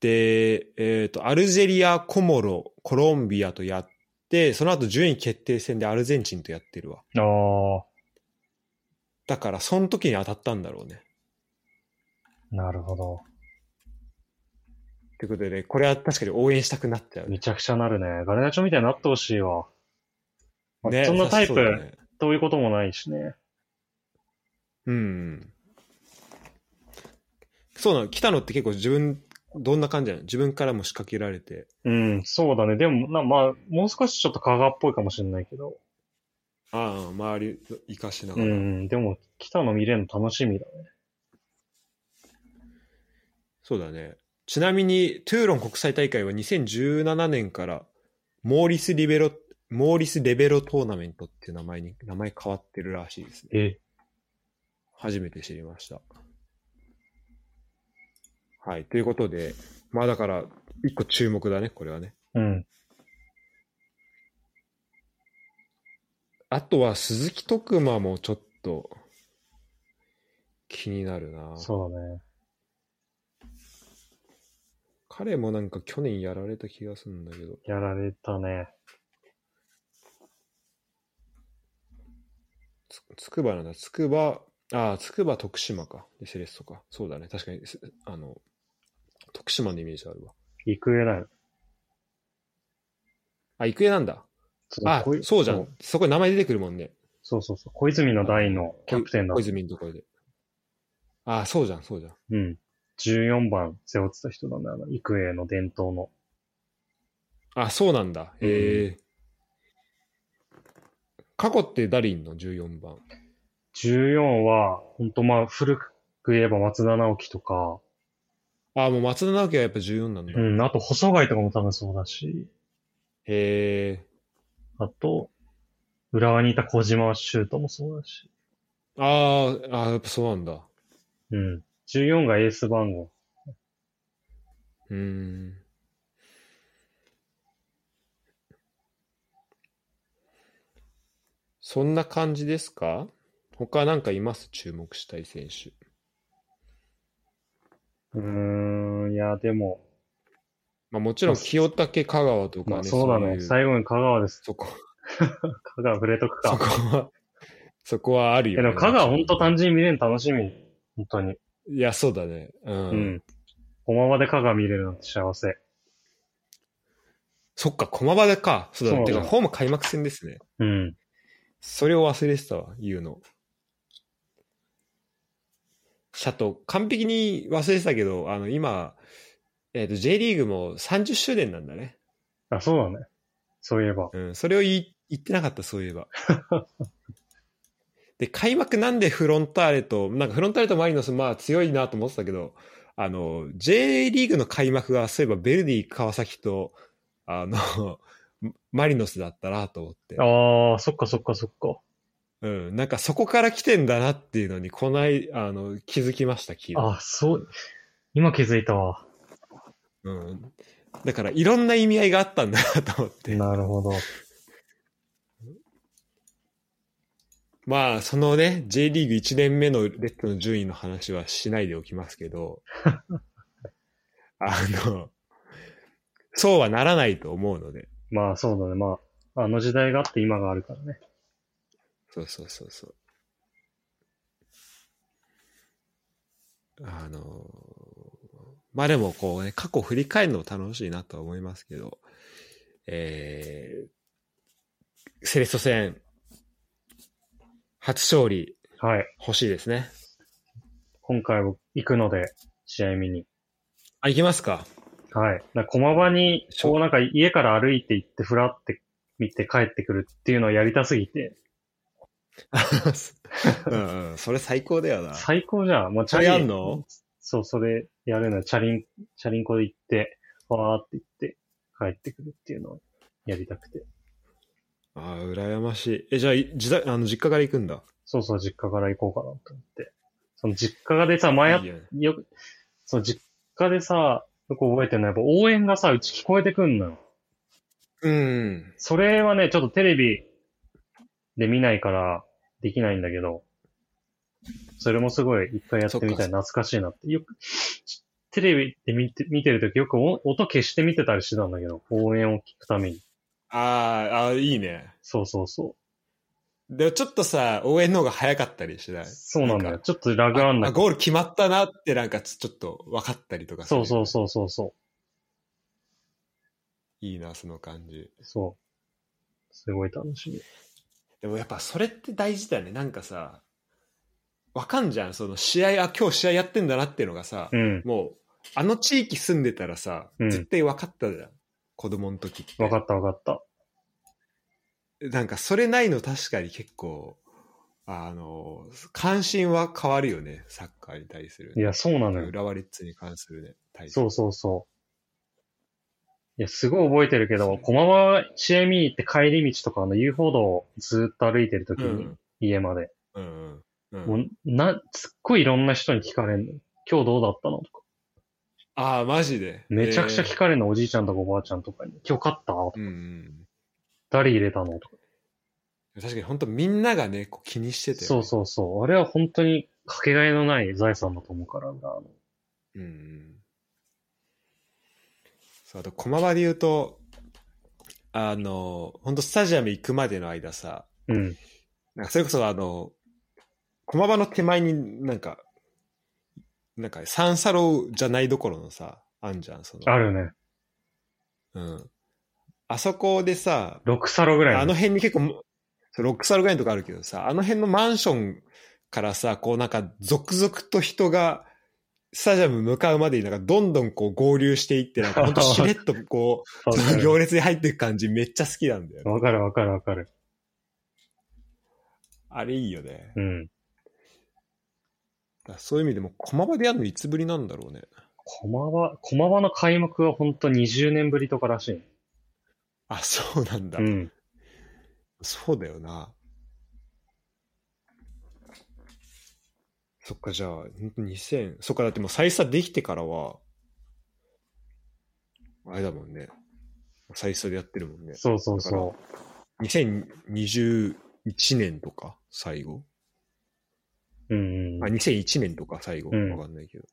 [SPEAKER 1] で、えっ、と、アルジェリア、コモロ、コロンビアとやって、その後順位決定戦でアルゼンチンとやってるわ。
[SPEAKER 2] あ
[SPEAKER 1] だから、その時に当たったんだろうね。
[SPEAKER 2] あ、なるほど。
[SPEAKER 1] ということでね、これは確かに応援したくなっちゃうね。
[SPEAKER 2] めちゃくちゃなるね。ガルナチョアみたいになってほしいわ。まあ
[SPEAKER 1] ね
[SPEAKER 2] そんなタイプ、
[SPEAKER 1] ね
[SPEAKER 2] そういうこともないしね。
[SPEAKER 1] うん。そうなの、来たのって結構自分、どんな感じなの？自分からも仕掛けられて。
[SPEAKER 2] うん、そうだね。でも、なまあ、もう少しちょっと香川っぽいかもしれないけど。
[SPEAKER 1] ああ、周り生かしながら。
[SPEAKER 2] うん、でも、来たの見れるの楽しみだね。
[SPEAKER 1] そうだね。ちなみに、トゥーロン国際大会は2017年から、モーリス・リベロ、モーリス・レベロトーナメントっていう名前に、名前変わってるらしいですね。
[SPEAKER 2] え、
[SPEAKER 1] 初めて知りました。はい。ということで、まあだから、一個注目だね、これはね。
[SPEAKER 2] うん。
[SPEAKER 1] あとは鈴木徳馬もちょっと気になるな。
[SPEAKER 2] そうだね。
[SPEAKER 1] 彼もなんか去年やられた気がするんだけど。
[SPEAKER 2] やられたね。
[SPEAKER 1] つつくばなんだ。つくば、ああ、つくば徳島か。で、セレッソか。そうだね。確かに、すあの、徳島のイメージあるわ。
[SPEAKER 2] 育英だよ。
[SPEAKER 1] あ、育英なんだ。あそうじゃん。そこに名前出てくるもんね。
[SPEAKER 2] そうそうそう。小泉の代のキャプテンだ
[SPEAKER 1] 小。泉のところで。あ、そうじゃん、そうじゃん。
[SPEAKER 2] うん。14番背負ってた人なんだよな。育英の伝統の。
[SPEAKER 1] あ、そうなんだ。
[SPEAKER 2] うん
[SPEAKER 1] へえ。過去って誰いんの ?14 番。
[SPEAKER 2] 14は、ほんとまあ、古く言えば松田直樹とか、
[SPEAKER 1] あ、もう松田直樹はやっぱ14なんだ。へ
[SPEAKER 2] うん、あと細貝とかも多分そうだし、
[SPEAKER 1] え。
[SPEAKER 2] あと、浦和にいた小島修斗もそうだし、
[SPEAKER 1] あーあー、やっぱそうなんだ。
[SPEAKER 2] うん。14がエース番号。
[SPEAKER 1] うーん。そんな感じですか？他なんかいます？注目したい選手。
[SPEAKER 2] うーん、いや、でも、
[SPEAKER 1] まあもちろん清武香川とかね。
[SPEAKER 2] まあそうだね。
[SPEAKER 1] い
[SPEAKER 2] 最後に香川です。
[SPEAKER 1] そこ、
[SPEAKER 2] 香川触れとく
[SPEAKER 1] そこ
[SPEAKER 2] か。
[SPEAKER 1] は、そこはあるよね。
[SPEAKER 2] でも香川ほんと単純に見れるの楽しみ。本当に。
[SPEAKER 1] いや、そうだね。うん。
[SPEAKER 2] うん。駒場で香川見れるなんて幸せ。
[SPEAKER 1] そっか、駒場でか。そうだね。てか、ホーム開幕戦ですね。
[SPEAKER 2] うん。
[SPEAKER 1] それを忘れてたわ、言うの。シャト、完璧に忘れてたけど、あの、今、えっ、と、J リーグも30周年なんだね。
[SPEAKER 2] あ、そうだね。そういえば。
[SPEAKER 1] うん、それを言ってなかった、そういえば。で、開幕なんでフロンターレと、なんかフロンターレとマリノス、まあ強いなと思ってたけど、あの、J リーグの開幕が、そういえばベルディ川崎と、あの、マリノスだったなと思って。
[SPEAKER 2] ああ、そっかそっかそっか。
[SPEAKER 1] うん、なんかそこから来てんだなっていうのに、こない、あの、気づきました、昨日。
[SPEAKER 2] あ、そう。今気づいたわ。
[SPEAKER 1] うん。だから、いろんな意味合いがあったんだなと思って。
[SPEAKER 2] なるほど。
[SPEAKER 1] まあ、そのね、J リーグ1年目のレッドの順位の話はしないでおきますけど、あの、そうはならないと思うので、
[SPEAKER 2] まあそうだね。まあ、あの時代があって今があるからね。
[SPEAKER 1] そうそうそうそう。あの、まあでもこうね、過去振り返るのも楽しいなとは思いますけど、えー、セレッソ戦、初勝利
[SPEAKER 2] はい。
[SPEAKER 1] 欲しいですね。
[SPEAKER 2] 今回僕行くので、試合見に。
[SPEAKER 1] あ、行きますか
[SPEAKER 2] はい。な駒場に、こうなんか家から歩いて行って、ふらって見て帰ってくるっていうのをやりたすぎて、
[SPEAKER 1] うんうん、それ最高だよな。
[SPEAKER 2] 最高じゃん。もうチャリ
[SPEAKER 1] やんの？
[SPEAKER 2] そう、それやるの。チャリン、チャリンコで行って、わーって行って、帰ってくるっていうのをやりたくて。
[SPEAKER 1] ああ、羨ましい。え、じゃあ、い自宅、あの、実家から行くんだ？
[SPEAKER 2] そうそう、実家から行こうかなと思って。その実家でさ、前や
[SPEAKER 1] いいよね
[SPEAKER 2] よく、その実家でさ、よく覚えてるのは、やっぱ応援がさ、うち聞こえてくんのよ。
[SPEAKER 1] うん。
[SPEAKER 2] それはね、ちょっとテレビで見ないからできないんだけど、それもすごい一回やってみたい懐かしいなって。よく、テレビで見て見てるときよくお音消して見てたりしてたんだけど、応援を聞くために。
[SPEAKER 1] ああ、あーいいね。
[SPEAKER 2] そうそうそう。
[SPEAKER 1] でもちょっとさ、応援の方が早かったりしない？
[SPEAKER 2] そうなんだよ。ちょっとラグあんな
[SPEAKER 1] あ、ゴール決まったなってなんかちょっと分かったりとか
[SPEAKER 2] そうそう
[SPEAKER 1] う。
[SPEAKER 2] そうそうそ
[SPEAKER 1] いいな、その感じ。
[SPEAKER 2] う。そう。すごい楽しみ。
[SPEAKER 1] でもやっぱそれって大事だよね。なんかさ、わかんじゃん。その試合、あ、今日試合やってんだなっていうのがさ、
[SPEAKER 2] うん。
[SPEAKER 1] もう、あの地域住んでたらさ、
[SPEAKER 2] うん
[SPEAKER 1] 絶対分かったじゃん。子供の時って。
[SPEAKER 2] わかったわかった。
[SPEAKER 1] なんかそれないの確かに結構、あの、関心は変わるよね。サッカーに対する。
[SPEAKER 2] いや、そうなのよ。
[SPEAKER 1] 浦和レッズに関するね。対
[SPEAKER 2] そうそうそう。いや、すごい覚えてるけど、駒場試合見に行って帰り道とか、あの遊歩道をずっと歩いてるときに、
[SPEAKER 1] うん。
[SPEAKER 2] 家まで。
[SPEAKER 1] うんうん。うん
[SPEAKER 2] もう、な、すっごいいろんな人に聞かれんの。今日どうだったのとか。
[SPEAKER 1] ああ、マジで。
[SPEAKER 2] めちゃくちゃ
[SPEAKER 1] え
[SPEAKER 2] 聞かれんの、おじいちゃんとかおばあちゃんとかに。今日勝ったとか
[SPEAKER 1] ーうんうん。
[SPEAKER 2] 誰入れたのとか。
[SPEAKER 1] 確かに本当みんながね、こう気にしてて、
[SPEAKER 2] そうそうそう。あれは本当にかけがえのない財産だと思うから。
[SPEAKER 1] うんうん。そう、あと駒場で言うと、あの、本当スタジアム行くまでの間さ、
[SPEAKER 2] うん。
[SPEAKER 1] なんかそれこそあの、駒場の手前になんか、なんか三サロじゃないどころのさ、あんじゃん、その。
[SPEAKER 2] あるね。
[SPEAKER 1] うん。あそこでさ、
[SPEAKER 2] 6サロぐらいの。
[SPEAKER 1] あの辺に結構、そうロックサルぐらいのとこあるけどさ、あの辺のマンションからさ、こうなんか続々と人が、スタジアム向かうまでになんかどんどんこう合流していって、なんか ほんとしれっとこう、その行列に入っていく感じめっちゃ好きなんだよね。
[SPEAKER 2] わかるわかるわかる。
[SPEAKER 1] あれいいよね。
[SPEAKER 2] うん。
[SPEAKER 1] そういう意味でも駒場でやるのいつぶりなんだろうね。
[SPEAKER 2] 駒場、駒場の開幕は本当20年ぶりとからしい。
[SPEAKER 1] あ、そうなんだ。
[SPEAKER 2] うん。
[SPEAKER 1] そうだよな。そっか、じゃあ、ほんと2000、そっか、だってもう再スタできてからは、あれだもんね。再スタでやってるもんね。
[SPEAKER 2] そうそうそ
[SPEAKER 1] 2021年とか、最後？
[SPEAKER 2] う。うんうん
[SPEAKER 1] あ、。2001年とか、最後？
[SPEAKER 2] うん
[SPEAKER 1] わかんないけど。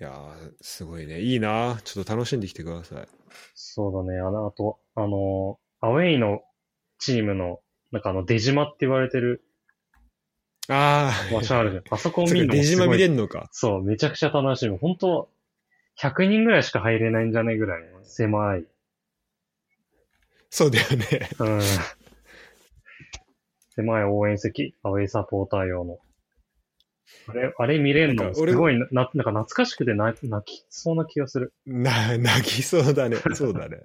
[SPEAKER 1] いやー、すごいね。いいなちょっと楽しんできてください。
[SPEAKER 2] そうだね。あの、あと、あの、アウェイのチームの、なんかあの、出島って言われてる
[SPEAKER 1] あ
[SPEAKER 2] 場所あるじゃん。あそこ
[SPEAKER 1] あ、
[SPEAKER 2] を見るの
[SPEAKER 1] そっか出島
[SPEAKER 2] もすごい。
[SPEAKER 1] 見れんのか。
[SPEAKER 2] そう、めちゃくちゃ楽しい。本当100人ぐらいしか入れないんじゃないぐらい狭い。
[SPEAKER 1] そうだよね。
[SPEAKER 2] うん。狭い応援席、アウェイサポーター用の。あれ、あれ見れるのすごいな、ななんか懐かしくて泣きそうな気がする。
[SPEAKER 1] な、泣きそうだね。そうだね。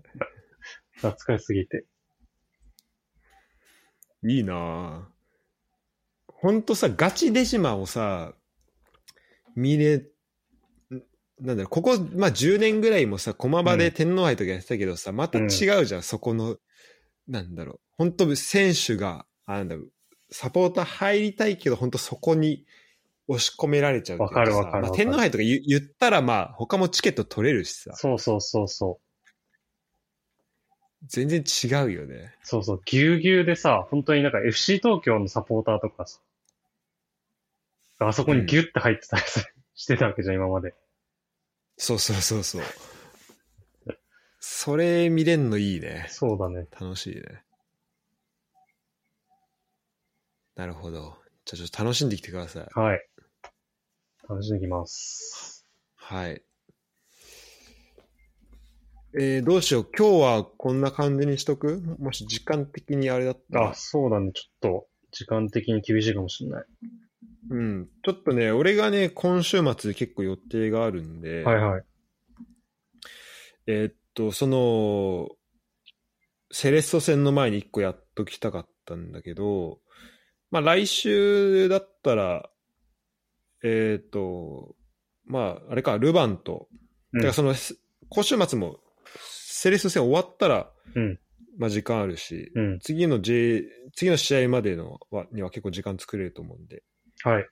[SPEAKER 2] 懐かしすぎて。
[SPEAKER 1] いいなぁ。ほんとさ、ガチデジマをさ、見れ、んなんだろう、ここ、まあ、10年ぐらいもさ、駒場で天皇杯とかやってたけどさ、また違うじゃん、そこの、なんだろう、本当選手が、あなんだろう、サポーター入りたいけど、本当そこに押し込められちゃう
[SPEAKER 2] わかるわかる
[SPEAKER 1] まあ、天皇杯とか言言ったら、まあ、他もチケット取れるしさ、
[SPEAKER 2] そうそうそうそう。
[SPEAKER 1] 全然違うよね。
[SPEAKER 2] そうそう、ぎゅうぎゅうでさ、本当になんか FC 東京のサポーターとかさ、あそこにギュッて入ってたりさ してたわけじゃん、今まで。
[SPEAKER 1] そうそうそうそう。それ見れんのいいね。
[SPEAKER 2] そうだね。
[SPEAKER 1] 楽しいね。なるほど。じゃあちょっと楽しんできてください。
[SPEAKER 2] はい。楽しんできます。
[SPEAKER 1] はい。えー、どうしよう。今日はこんな感じにしとく？もし時間的にあれだったら
[SPEAKER 2] あ、。そうだね。ちょっと、時間的に厳しいかもしれない。
[SPEAKER 1] うん。ちょっとね、俺がね、今週末結構予定があるんで、
[SPEAKER 2] はいはい。
[SPEAKER 1] えーっと、その、セレッソ戦の前に一個やっときたかったんだけど、まあ来週だったら、えーっと、まあ、あれか、ルヴァンと、
[SPEAKER 2] うん
[SPEAKER 1] だからその、今週末も、セレッソ戦終わったら、
[SPEAKER 2] うん
[SPEAKER 1] まあ時間あるし、
[SPEAKER 2] うん。
[SPEAKER 1] 次の J、次の試合までのはには結構時間作れると思うんで、
[SPEAKER 2] はい。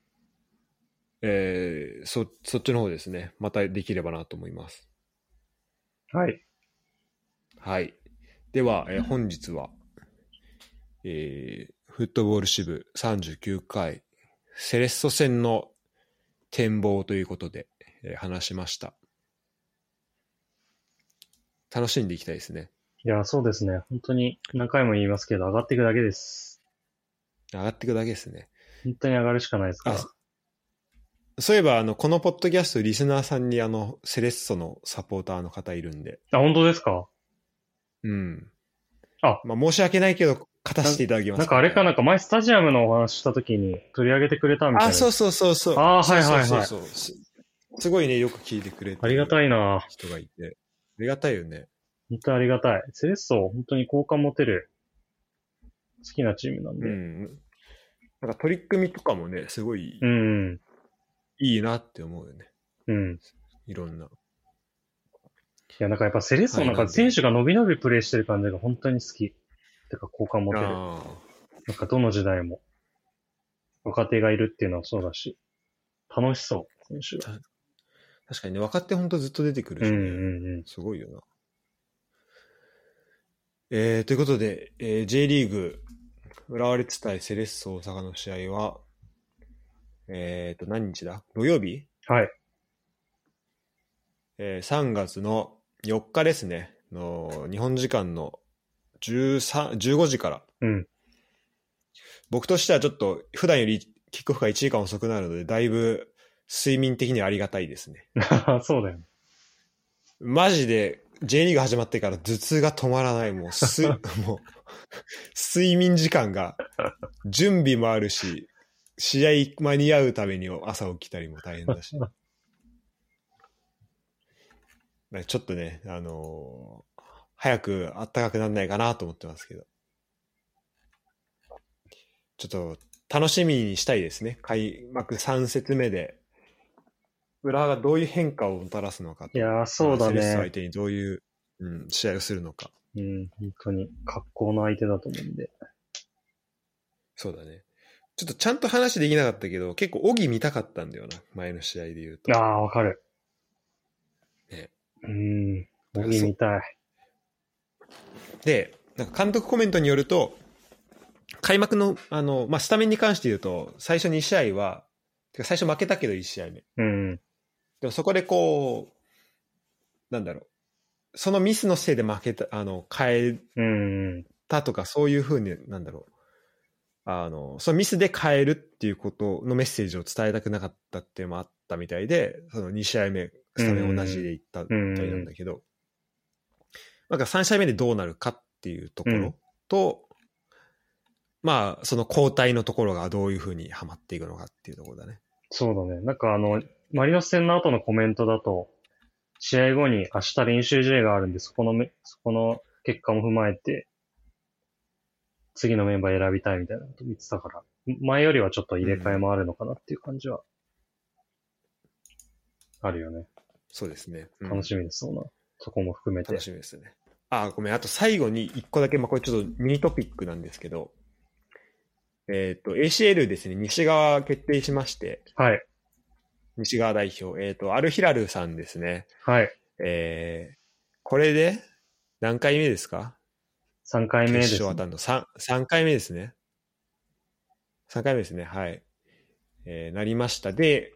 [SPEAKER 1] えーそ、そっちの方ですね、またできればなと思います。
[SPEAKER 2] はい。
[SPEAKER 1] はい。では、えー本日は、えーフットボール支部39回、セレッソ戦の展望ということで、えー話しました。楽しんでいきたいですね。
[SPEAKER 2] いや、そうですね。本当に何回も言いますけど、上がっていくだけです。
[SPEAKER 1] 上がっていくだけですね。
[SPEAKER 2] 本当に上がるしかないですか？
[SPEAKER 1] そういえば、あの、このポッドキャスト、リスナーさんに、あの、セレッソのサポーターの方いるんで、
[SPEAKER 2] あ、本当ですか？
[SPEAKER 1] うん。
[SPEAKER 2] あ
[SPEAKER 1] まあ、申し訳ないけど、勝たせていただきます、
[SPEAKER 2] なんかあれかなんか前スタジアムのお話した時に取り上げてくれたみたいな。
[SPEAKER 1] あ、そうそうそうそう。
[SPEAKER 2] あはいはいはい
[SPEAKER 1] そうそうそうすすごいね、よく聞いてくれて
[SPEAKER 2] ありがたいな
[SPEAKER 1] 人がいて。ありがたいよね。
[SPEAKER 2] 本当にありがたい。セレッソ、本当に好感持てる好きなチームなん
[SPEAKER 1] う
[SPEAKER 2] で。
[SPEAKER 1] ん。なんか取り組みとかもね、すごい
[SPEAKER 2] うん。
[SPEAKER 1] いいなって思うよね。
[SPEAKER 2] うん。
[SPEAKER 1] いろんな。
[SPEAKER 2] いや、なんかやっぱセレッソのなんか
[SPEAKER 1] はい
[SPEAKER 2] 選手が伸び伸びプレーしてる感じが本当に好き。てか好感持てる。
[SPEAKER 1] あ
[SPEAKER 2] なんかどの時代も若手がいるっていうのはそうだし、楽しそう、選手が。
[SPEAKER 1] あ。確かにね、若手ほんとずっと出てくるしね。
[SPEAKER 2] うんうんうん。
[SPEAKER 1] すごいよな。えー、ということで、えー J リーグ、浦和レッズ対セレッソ大阪の試合は、えーと、何日だ？土曜日？
[SPEAKER 2] はい。
[SPEAKER 1] えー3月の4日ですね、の日本時間の13 15時から、
[SPEAKER 2] うん。
[SPEAKER 1] 僕としてはちょっと普段よりキックオフが1時間遅くなるので、だいぶ睡眠的にはありがたいですね。
[SPEAKER 2] そうだよね。
[SPEAKER 1] マジで J リーグ始まってから頭痛が止まらない。もう、す、もう、睡眠時間が、準備もあるし、試合間に合うために朝起きたりも大変だし。ちょっとね、あのー早く暖かくならないかなと思ってますけど。ちょっと楽しみにしたいですね。開幕3節目で、浦和がどういう変化をもたらすのかと。
[SPEAKER 2] いやーそうだね
[SPEAKER 1] 相手にどういう、うん、試合をするのか。
[SPEAKER 2] うん、本当に格好の相手だと思うんで。
[SPEAKER 1] そうだね。ちょっとちゃんと話できなかったけど、結構、オギ見たかったんだよな。前の試合で言うと。
[SPEAKER 2] ああ、わかる。
[SPEAKER 1] ね
[SPEAKER 2] うん、ボギー見たい。
[SPEAKER 1] で、なんか監督コメントによると、開幕の、あの、まあ、スタメンに関して言うと、最初2試合は、てか最初負けたけど1試合目。
[SPEAKER 2] うん、
[SPEAKER 1] でもそこでこう、なんだろう。そのミスのせいで負けた、あの、変え
[SPEAKER 2] うん、
[SPEAKER 1] たとか、そういうふうに、なんだろう。あの、そのミスで変えるっていうことのメッセージを伝えたくなかったっていうのもあったみたいで、その2試合目、スタメン同じでいったみたいなんだけど、なんか3試合目でどうなるかっていうところと、まあ、その交代のところがどういうふうにはまっていくのかっていうところだね。
[SPEAKER 2] そうだね。なんかあの、マリノス戦の後のコメントだと、試合後に明日練習試合があるんで、そこのめ、そこの結果も踏まえて、次のメンバー選びたいみたいなこと言ってたから、前よりはちょっと入れ替えもあるのかなっていう感じは、あるよね。
[SPEAKER 1] そうですね。うん
[SPEAKER 2] 楽しみです、そうな。そこも含めて
[SPEAKER 1] 楽。しみですね。あ、ごめん。あと最後に一個だけ、まあ、これちょっとミニトピックなんですけど、えっ、と、ACL ですね、西側決定しまして、
[SPEAKER 2] はい。
[SPEAKER 1] 西側代表、えっ、と、アルヒラルさんですね。
[SPEAKER 2] はい。
[SPEAKER 1] えー、これで何回目ですか
[SPEAKER 2] ？3回目です、
[SPEAKER 1] 決勝当たるの？3、三回目ですね。3回目ですね。はい。えーなりました。で、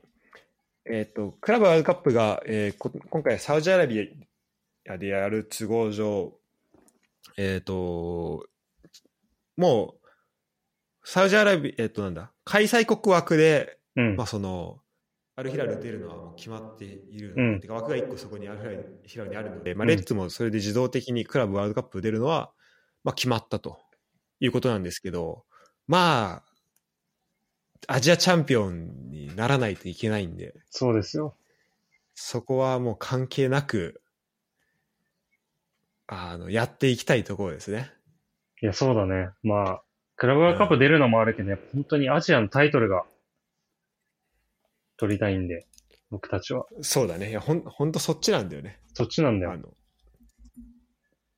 [SPEAKER 1] えっ、と、クラブワールドカップが、えーこ今回サウジアラビアでやる都合上、えっ、と、もう、サウジアラビア、えっ、と、なんだ、開催国枠で、
[SPEAKER 2] うん
[SPEAKER 1] まあ、。その、アルヒラル出るのはもう決まっている
[SPEAKER 2] うん
[SPEAKER 1] てか枠が1個そこにアルヒラルにあるので、まあ、
[SPEAKER 2] うん
[SPEAKER 1] レッツもそれで自動的にクラブワールドカップ出るのは、まあ、決まったということなんですけど、まあ、アジアチャンピオンにならないといけないんで、
[SPEAKER 2] そうですよ。
[SPEAKER 1] そこはもう関係なく、あの、やっていきたいところですね。
[SPEAKER 2] いや、そうだね。まあ、クラブワールドカップ出るのもあるけど、やっぱ本当にアジアのタイトルが取りたいんで、僕たちは。
[SPEAKER 1] そうだね。いや、ほん、ほんとそっちなんだよね。
[SPEAKER 2] そっちなんだよ。
[SPEAKER 1] あの、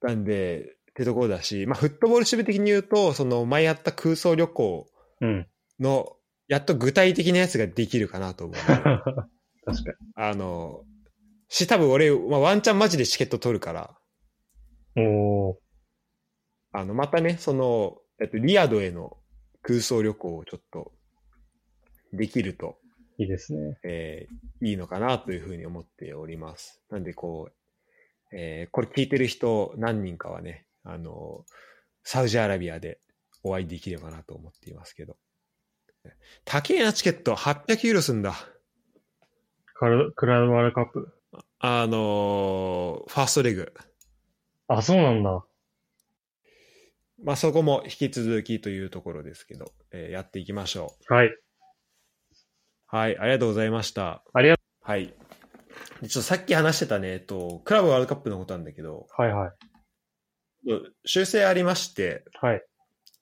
[SPEAKER 1] なんで、ってところだし、まあ、フットボール守備的に言うと、その前やった空想旅行
[SPEAKER 2] うん。
[SPEAKER 1] の、やっと具体的なやつができるかなと思う。
[SPEAKER 2] 確か
[SPEAKER 1] あの、し、多分俺、まあ、ワンチャンマジでチケット取るから、
[SPEAKER 2] に。おー。
[SPEAKER 1] あの、またね、その、えっと、リアドへの空想旅行をちょっと、できると、
[SPEAKER 2] いいですね。
[SPEAKER 1] えーいいのかなというふうに思っております。なんで、こう、えーこれ聞いてる人何人かはね、あの、サウジアラビアでお会いできればなと思っていますけど。高えなチケット、800ユーロすんだ。
[SPEAKER 2] カルクラブワールドカップ。
[SPEAKER 1] あのーファーストレグ。
[SPEAKER 2] あ、そうなんだ。
[SPEAKER 1] まあ、そこも引き続きというところですけど、えーやっていきましょう。
[SPEAKER 2] はい。
[SPEAKER 1] はい、ありがとうございました。
[SPEAKER 2] ありが
[SPEAKER 1] はい。でちょっとさっき話してたね、えっと、クラブワールドカップのことなんだけど、
[SPEAKER 2] はいはい。
[SPEAKER 1] 修正ありまして、
[SPEAKER 2] はい。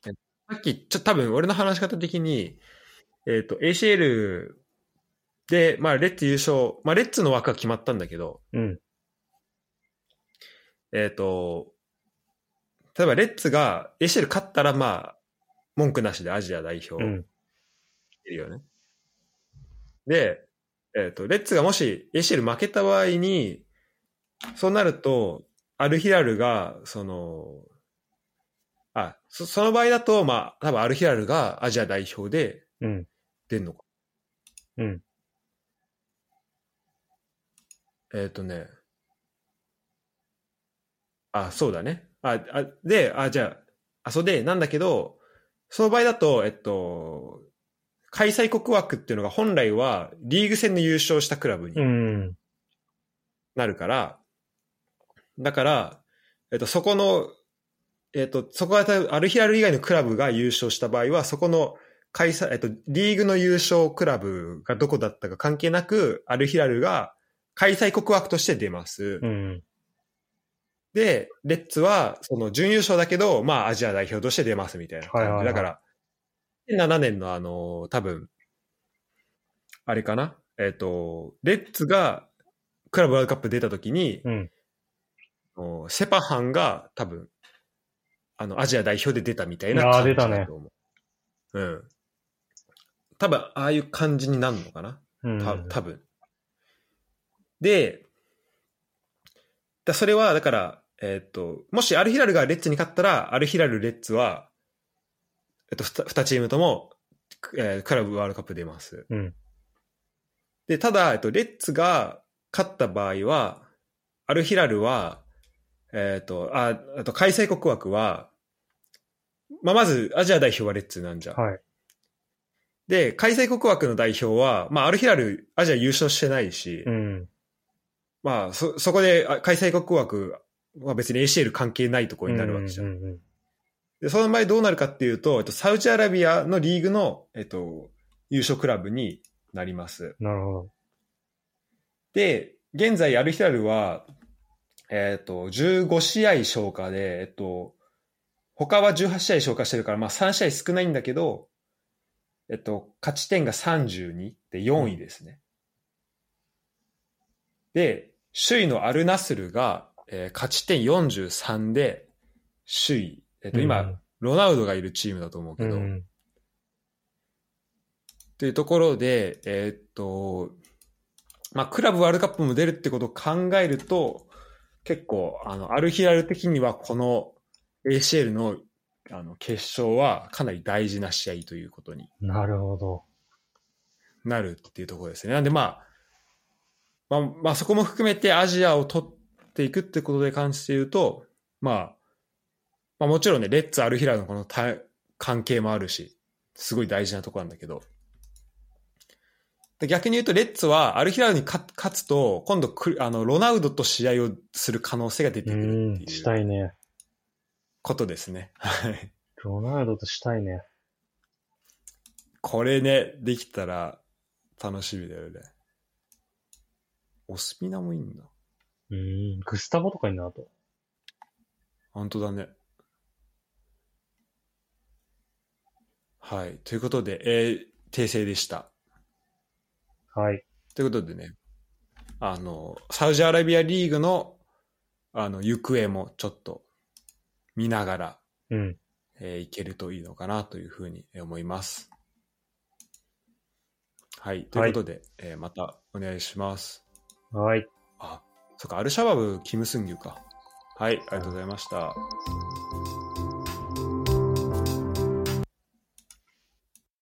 [SPEAKER 1] さっき、ちょ、多分俺の話し方的に、えっ、と、ACL で、まあ、レッツ優勝、まあ、レッツの枠は決まったんだけど、
[SPEAKER 2] うん。
[SPEAKER 1] えっ、と、例えばレッツが ACL 勝ったら、まあ、文句なしでアジア代表い
[SPEAKER 2] うん。
[SPEAKER 1] るよね。で、えっ、と、レッツがもし ACL 負けた場合に、そうなると、アルヒラルが、その、あ、そその場合だと、まあ、多分アルヒラルがアジア代表で
[SPEAKER 2] うん。
[SPEAKER 1] 出んのか。
[SPEAKER 2] うん。
[SPEAKER 1] えっ、とね。あ、そうだね。あ、あで、あ、じゃあ、あ、そうで、なんだけど、その場合だと、えっと、開催国枠っていうのが本来はリーグ戦で優勝したクラブに
[SPEAKER 2] うん。
[SPEAKER 1] なるから、だから、えっと、そこの、えっと、そこがアルヒラル以外のクラブが優勝した場合は、そこの開催、えっと、リーグの優勝クラブがどこだったか関係なく、アルヒラルが開催国枠として出ます。
[SPEAKER 2] うん。
[SPEAKER 1] で、レッツは、その準優勝だけど、まあ、アジア代表として出ますみたいな
[SPEAKER 2] はいはい
[SPEAKER 1] だから、7年のあの、多分、あれかな？えっ、と、レッツがクラブワールドカップ出た時に、
[SPEAKER 2] うん。
[SPEAKER 1] おセパハンが多分、あの、アジア代表で出たみたいな感じ
[SPEAKER 2] 出たね
[SPEAKER 1] だと思う。うん。多分、ああいう感じになるのかな？
[SPEAKER 2] うん。
[SPEAKER 1] た多分で、だそれは、だから、えっ、と、もしアルヒラルがレッツに勝ったら、アルヒラル、レッツは、えっと、2チームとも、えークラブワールドカップ出ます。
[SPEAKER 2] うん。
[SPEAKER 1] で、ただ、えっと、レッツが勝った場合は、アルヒラルは、えっ、と、あ、あと開催国枠は、まあ、まずアジア代表はレッツなんじゃん。
[SPEAKER 2] はい。
[SPEAKER 1] で、開催国枠の代表は、まあ、アルヒラル、アジア優勝してないし、
[SPEAKER 2] うん。
[SPEAKER 1] まあ、そ、そこであ開催国枠は別に ACL 関係ないところになるわけじゃん。
[SPEAKER 2] うんうんうん
[SPEAKER 1] で、その場合どうなるかっていうと、えっと、サウジアラビアのリーグの、えっと、優勝クラブになります。
[SPEAKER 2] なるほど。
[SPEAKER 1] で、現在アルヒラルは、えっと、15試合消化で、えっと、他は18試合消化してるから、まあ3試合少ないんだけど、えっと、勝ち点が32で4位ですね。で、首位のアルナスルが、えー勝ち点43で首位。えっと、今、
[SPEAKER 2] うん
[SPEAKER 1] ロナウドがいるチームだと思うけど、
[SPEAKER 2] うん。
[SPEAKER 1] っていうところで、えーっと、まあ、クラブワールドカップも出るってことを考えると、結構、あの、アルヒラル的にはこの ACL のあの決勝はかなり大事な試合ということに
[SPEAKER 2] なるほど。
[SPEAKER 1] なるっていうところですね。なんでまあ、まあ、まあそこも含めてアジアを取っていくってことで関して言うと、まあ、まあもちろんね、レッツ・アルヒラルのこのた関係もあるし、すごい大事なところなんだけど、で逆に言うと、レッツはアルヒラルに勝勝つと、今度くあの、ロナウドと試合をする可能性が出てく
[SPEAKER 2] うん
[SPEAKER 1] るって。いう
[SPEAKER 2] したいね。
[SPEAKER 1] ことですね。はい。
[SPEAKER 2] ロナウドとしたいね。
[SPEAKER 1] これね、できたら楽しみだよね。オスピナもいいんだ。
[SPEAKER 2] うん。グスタボとかになると。
[SPEAKER 1] 本当だね。はい。ということで、えー訂正でした。
[SPEAKER 2] はい。
[SPEAKER 1] ということでね、あの、サウジアラビアリーグの、あの、行方もちょっと見ながら、
[SPEAKER 2] うん。
[SPEAKER 1] えーいけるといいのかなというふうに思います。はい。ということで、えーまたお願いします。
[SPEAKER 2] はい。
[SPEAKER 1] あ、そっか、アルシャバブ、キム・スンギュか。はい、ありがとうございました。